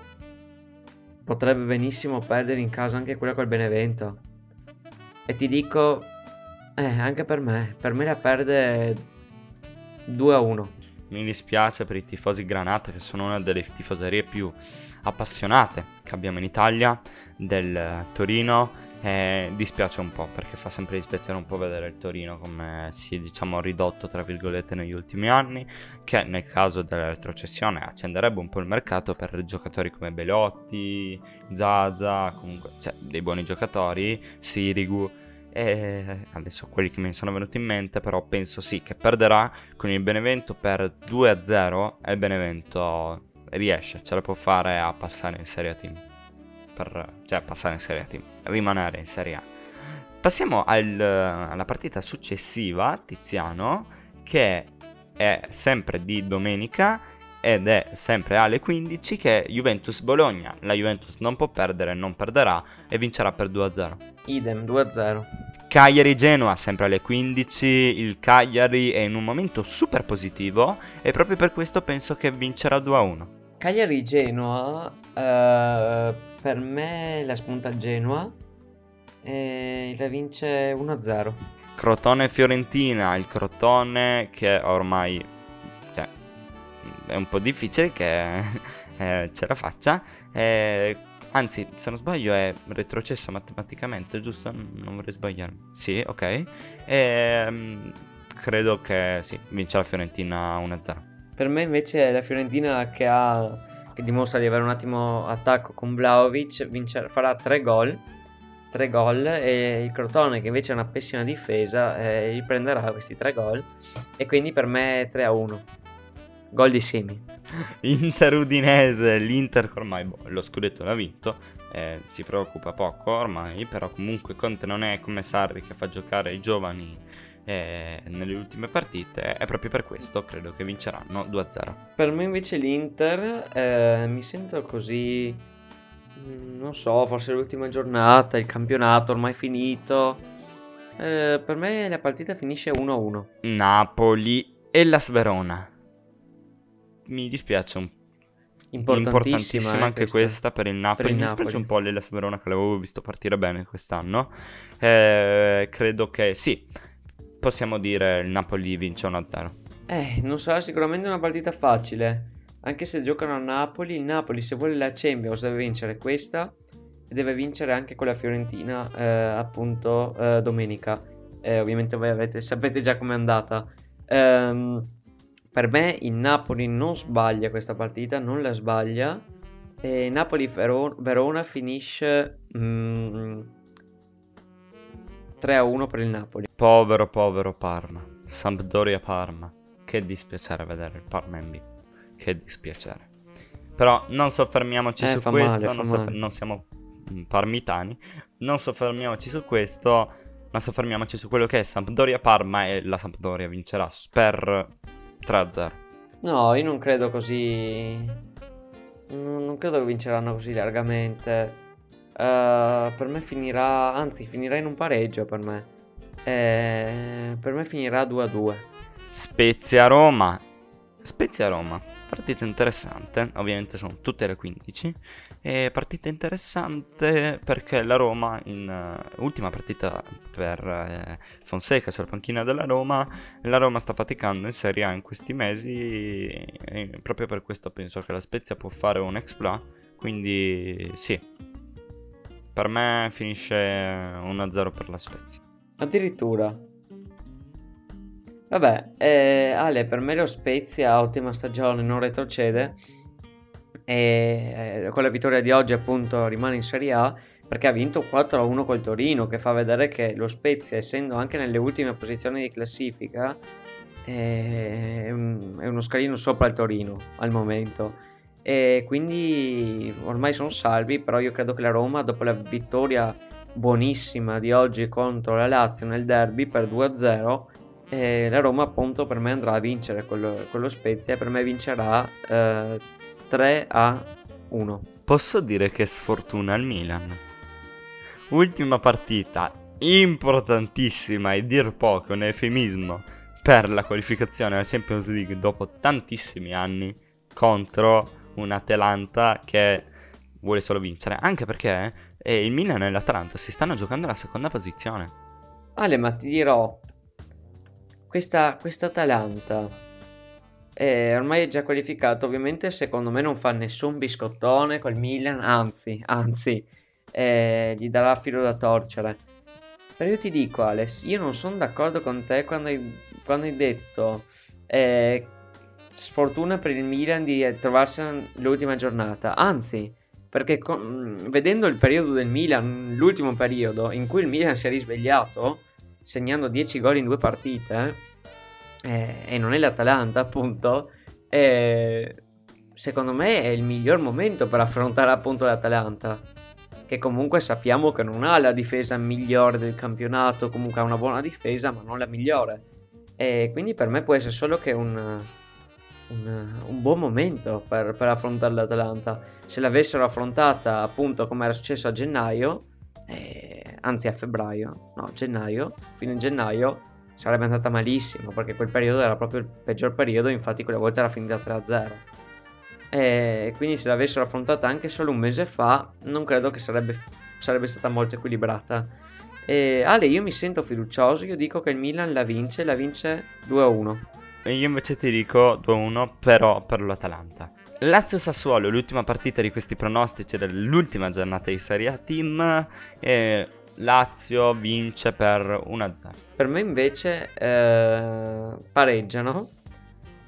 potrebbe benissimo perdere in casa anche quella col Benevento. E ti dico, eh, anche per me, per me la perde 2-1. Mi dispiace per i tifosi Granata, che sono una delle tifoserie più appassionate che abbiamo in Italia, del eh, Torino. E dispiace un po' perché fa sempre dispiacere un po' vedere il Torino come si è diciamo ridotto tra virgolette negli ultimi anni che nel caso della retrocessione accenderebbe un po' il mercato per giocatori come Belotti, Zaza, comunque cioè dei buoni giocatori, Sirigu e adesso quelli che mi sono venuti in mente però penso sì che perderà con il Benevento per 2-0 e il Benevento riesce, ce la può fare a passare in Serie A Team. Per, cioè passare in Serie A Team, rimanere in Serie A. Passiamo al- alla partita successiva, Tiziano, che è sempre di domenica ed è sempre alle 15 che Juventus-Bologna. La Juventus non può perdere, non perderà e vincerà per 2-0. Idem 2-0. Cagliari-Genoa sempre alle 15, il Cagliari è in un momento super positivo e proprio per questo penso che vincerà 2-1. Cagliari-Genoa, eh, per me la spunta Genoa e la vince 1-0. Crotone-Fiorentina, il Crotone che ormai è un po' difficile che eh, ce la faccia. eh, anzi, se non sbaglio è retrocesso matematicamente, giusto? Non vorrei sbagliarmi. Sì, ok. Ehm, credo che sì, vince la Fiorentina 1-0. Per me invece è la Fiorentina che ha che dimostra di avere un attimo attacco con Vlaovic, vincer- farà 3 gol. 3 gol e il Crotone che invece ha una pessima difesa eh, riprenderà questi 3 gol e quindi per me è 3 a 1. Gol di Semi. Inter Udinese, l'Inter ormai boh, lo scudetto l'ha vinto, eh, si preoccupa poco ormai, però comunque Conte non è come Sarri che fa giocare i giovani eh, nelle ultime partite, è proprio per questo credo che vinceranno 2-0. Per me invece l'Inter eh, mi sento così, mm, non so, forse l'ultima giornata, il campionato ormai finito. Eh, per me la partita finisce 1-1. Napoli e la Sverona. Mi dispiace un Importantissima, eh, anche questa. questa per il Napoli. il Mi spiace Napoli. un po' l'Hellas Verona che l'avevo visto partire bene quest'anno. Eh, credo che sì, possiamo dire il Napoli vince 1-0. Eh, non sarà sicuramente una partita facile. Anche se giocano a Napoli, il Napoli se vuole la Champions deve vincere questa e deve vincere anche con la Fiorentina, eh, appunto, eh, domenica. Eh, ovviamente voi avete- sapete già com'è andata. Ehm, per me il Napoli non sbaglia questa partita, non la sbaglia. E Napoli-Verona finisce mm, 3-1 per il Napoli. Povero, povero Parma. Sampdoria-Parma. Che dispiacere vedere il Parma in B. Che dispiacere. Però non soffermiamoci Eh, su questo. male, non, soffer- non siamo mm, parmitani. Non soffermiamoci su questo. Ma soffermiamoci su quello che è Sampdoria-Parma. E la Sampdoria vincerà per 3-0. No, io non credo così. Non non credo che vinceranno così largamente. Eh, per me finirà. Anzi, finirà in un pareggio per me. Eh, per me finirà 2-2. Spezia-Roma. Spezia-Roma. Partita interessante. Ovviamente sono tutte le 15. E partita interessante perché la Roma, in eh, ultima partita per eh, Fonseca sulla panchina della Roma, la Roma sta faticando in Serie A in questi mesi. E proprio per questo penso che la Spezia può fare un exploit. Quindi sì. Per me finisce 1-0 per la Spezia. Addirittura. Vabbè, eh, Ale, per me lo Spezia, ottima stagione, non retrocede. E eh, con la vittoria di oggi, appunto, rimane in Serie A perché ha vinto 4-1 col Torino, che fa vedere che lo Spezia, essendo anche nelle ultime posizioni di classifica, è, un- è uno scalino sopra il Torino al momento. E quindi ormai sono salvi, però io credo che la Roma, dopo la vittoria buonissima di oggi contro la Lazio nel derby per 2-0, eh, la Roma appunto per me andrà a vincere quello, quello Spezia e per me vincerà eh, 3-1. Posso dire che sfortuna il Milan. Ultima partita importantissima e dir poco, un eufemismo per la qualificazione alla Champions League dopo tantissimi anni contro un Atalanta che vuole solo vincere. Anche perché eh, il Milan e l'Atalanta si stanno giocando la seconda posizione. Ale, ma ti dirò, questa, questa Atalanta è ormai è già qualificato, ovviamente secondo me non fa nessun biscottone col Milan, anzi, anzi, eh, gli darà filo da torcere. Però io ti dico, Alex, io non sono d'accordo con te quando hai, quando hai detto eh, sfortuna per il Milan di eh, trovarsi l'ultima giornata. Anzi, perché con- vedendo il periodo del Milan, l'ultimo periodo in cui il Milan si è risvegliato, segnando 10 gol in due partite, eh, e non è l'Atalanta, appunto, eh, secondo me è il miglior momento per affrontare appunto l'Atalanta. Che comunque sappiamo che non ha la difesa migliore del campionato, comunque ha una buona difesa, ma non la migliore. E quindi per me può essere solo che un, un, un buon momento per, per affrontare l'Atalanta. Se l'avessero affrontata appunto come era successo a gennaio, eh, anzi a febbraio, no, gennaio, fino a gennaio, sarebbe andata malissimo perché quel periodo era proprio il peggior periodo, infatti quella volta era finita 3-0. E quindi se l'avessero affrontata anche solo un mese fa, non credo che sarebbe, sarebbe stata molto equilibrata. E Ale, io mi sento fiducioso, io dico che il Milan la vince, la vince 2-1. E io invece ti dico 2-1 però per l'Atalanta. Lazio-Sassuolo, l'ultima partita di questi pronostici dell'ultima giornata di Serie A Team. E Lazio vince per 1-0. Per me invece eh, pareggiano,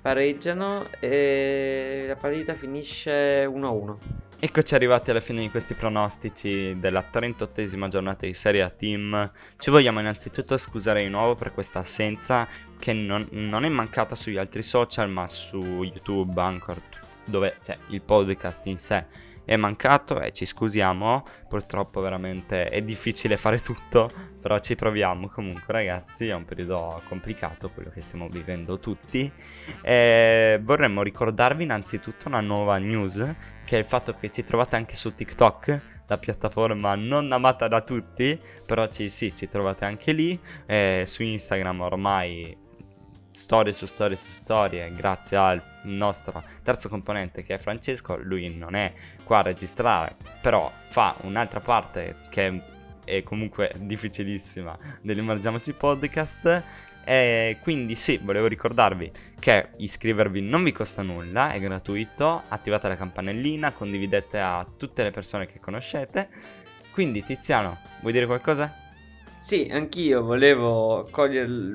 pareggiano e la partita finisce 1-1. Eccoci arrivati alla fine di questi pronostici della 38esima giornata di Serie A Team. Ci vogliamo innanzitutto scusare di nuovo per questa assenza che non, non è mancata sugli altri social ma su YouTube, Anchor, dove cioè, il podcast in sé è mancato e ci scusiamo. Purtroppo veramente è difficile fare tutto, però ci proviamo comunque ragazzi, è un periodo complicato quello che stiamo vivendo tutti. E vorremmo ricordarvi innanzitutto una nuova news, che è il fatto che ci trovate anche su TikTok, la piattaforma non amata da tutti, però ci, sì, ci trovate anche lì, e su Instagram ormai storie su storie su storie, grazie al nostro terzo componente che è Francesco, lui non è qua a registrare, però fa un'altra parte che è comunque difficilissima dell'Immergiamoci Podcast. E quindi sì, volevo ricordarvi che iscrivervi non vi costa nulla, è gratuito, attivate la campanellina, condividete a tutte le persone che conoscete. Quindi Tiziano, vuoi dire qualcosa? Sì, anch'io volevo cogliere,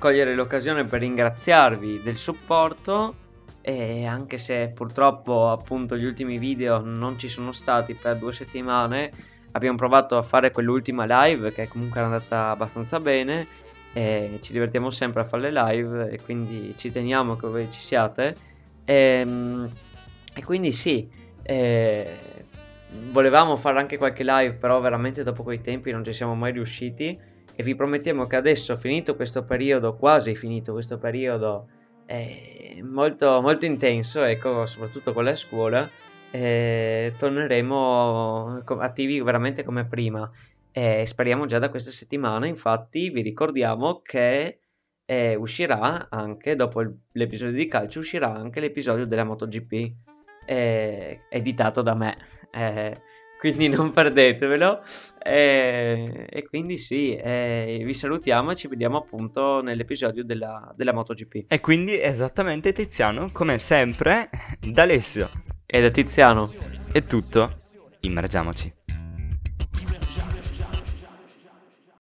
cogliere l'occasione per ringraziarvi del supporto e anche se purtroppo appunto gli ultimi video non ci sono stati per due settimane, abbiamo provato a fare quell'ultima live che comunque è andata abbastanza bene e ci divertiamo sempre a fare le live e quindi ci teniamo che voi ci siate e, e quindi sì, eh, volevamo fare anche qualche live, però veramente dopo quei tempi non ci siamo mai riusciti. E vi promettiamo che adesso, finito questo periodo, quasi finito questo periodo eh, molto, molto intenso, ecco, soprattutto con la scuola, eh, torneremo attivi veramente come prima. E speriamo già da questa settimana. Infatti, vi ricordiamo che eh, uscirà anche dopo l'episodio di calcio, uscirà anche l'episodio della MotoGP eh, editato da me. Eh, quindi non perdetevelo. Eh, e quindi sì, eh, vi salutiamo e ci vediamo appunto nell'episodio della, della MotoGP. E quindi esattamente Tiziano, come sempre, da Alessio e da Tiziano. È tutto, immergiamoci.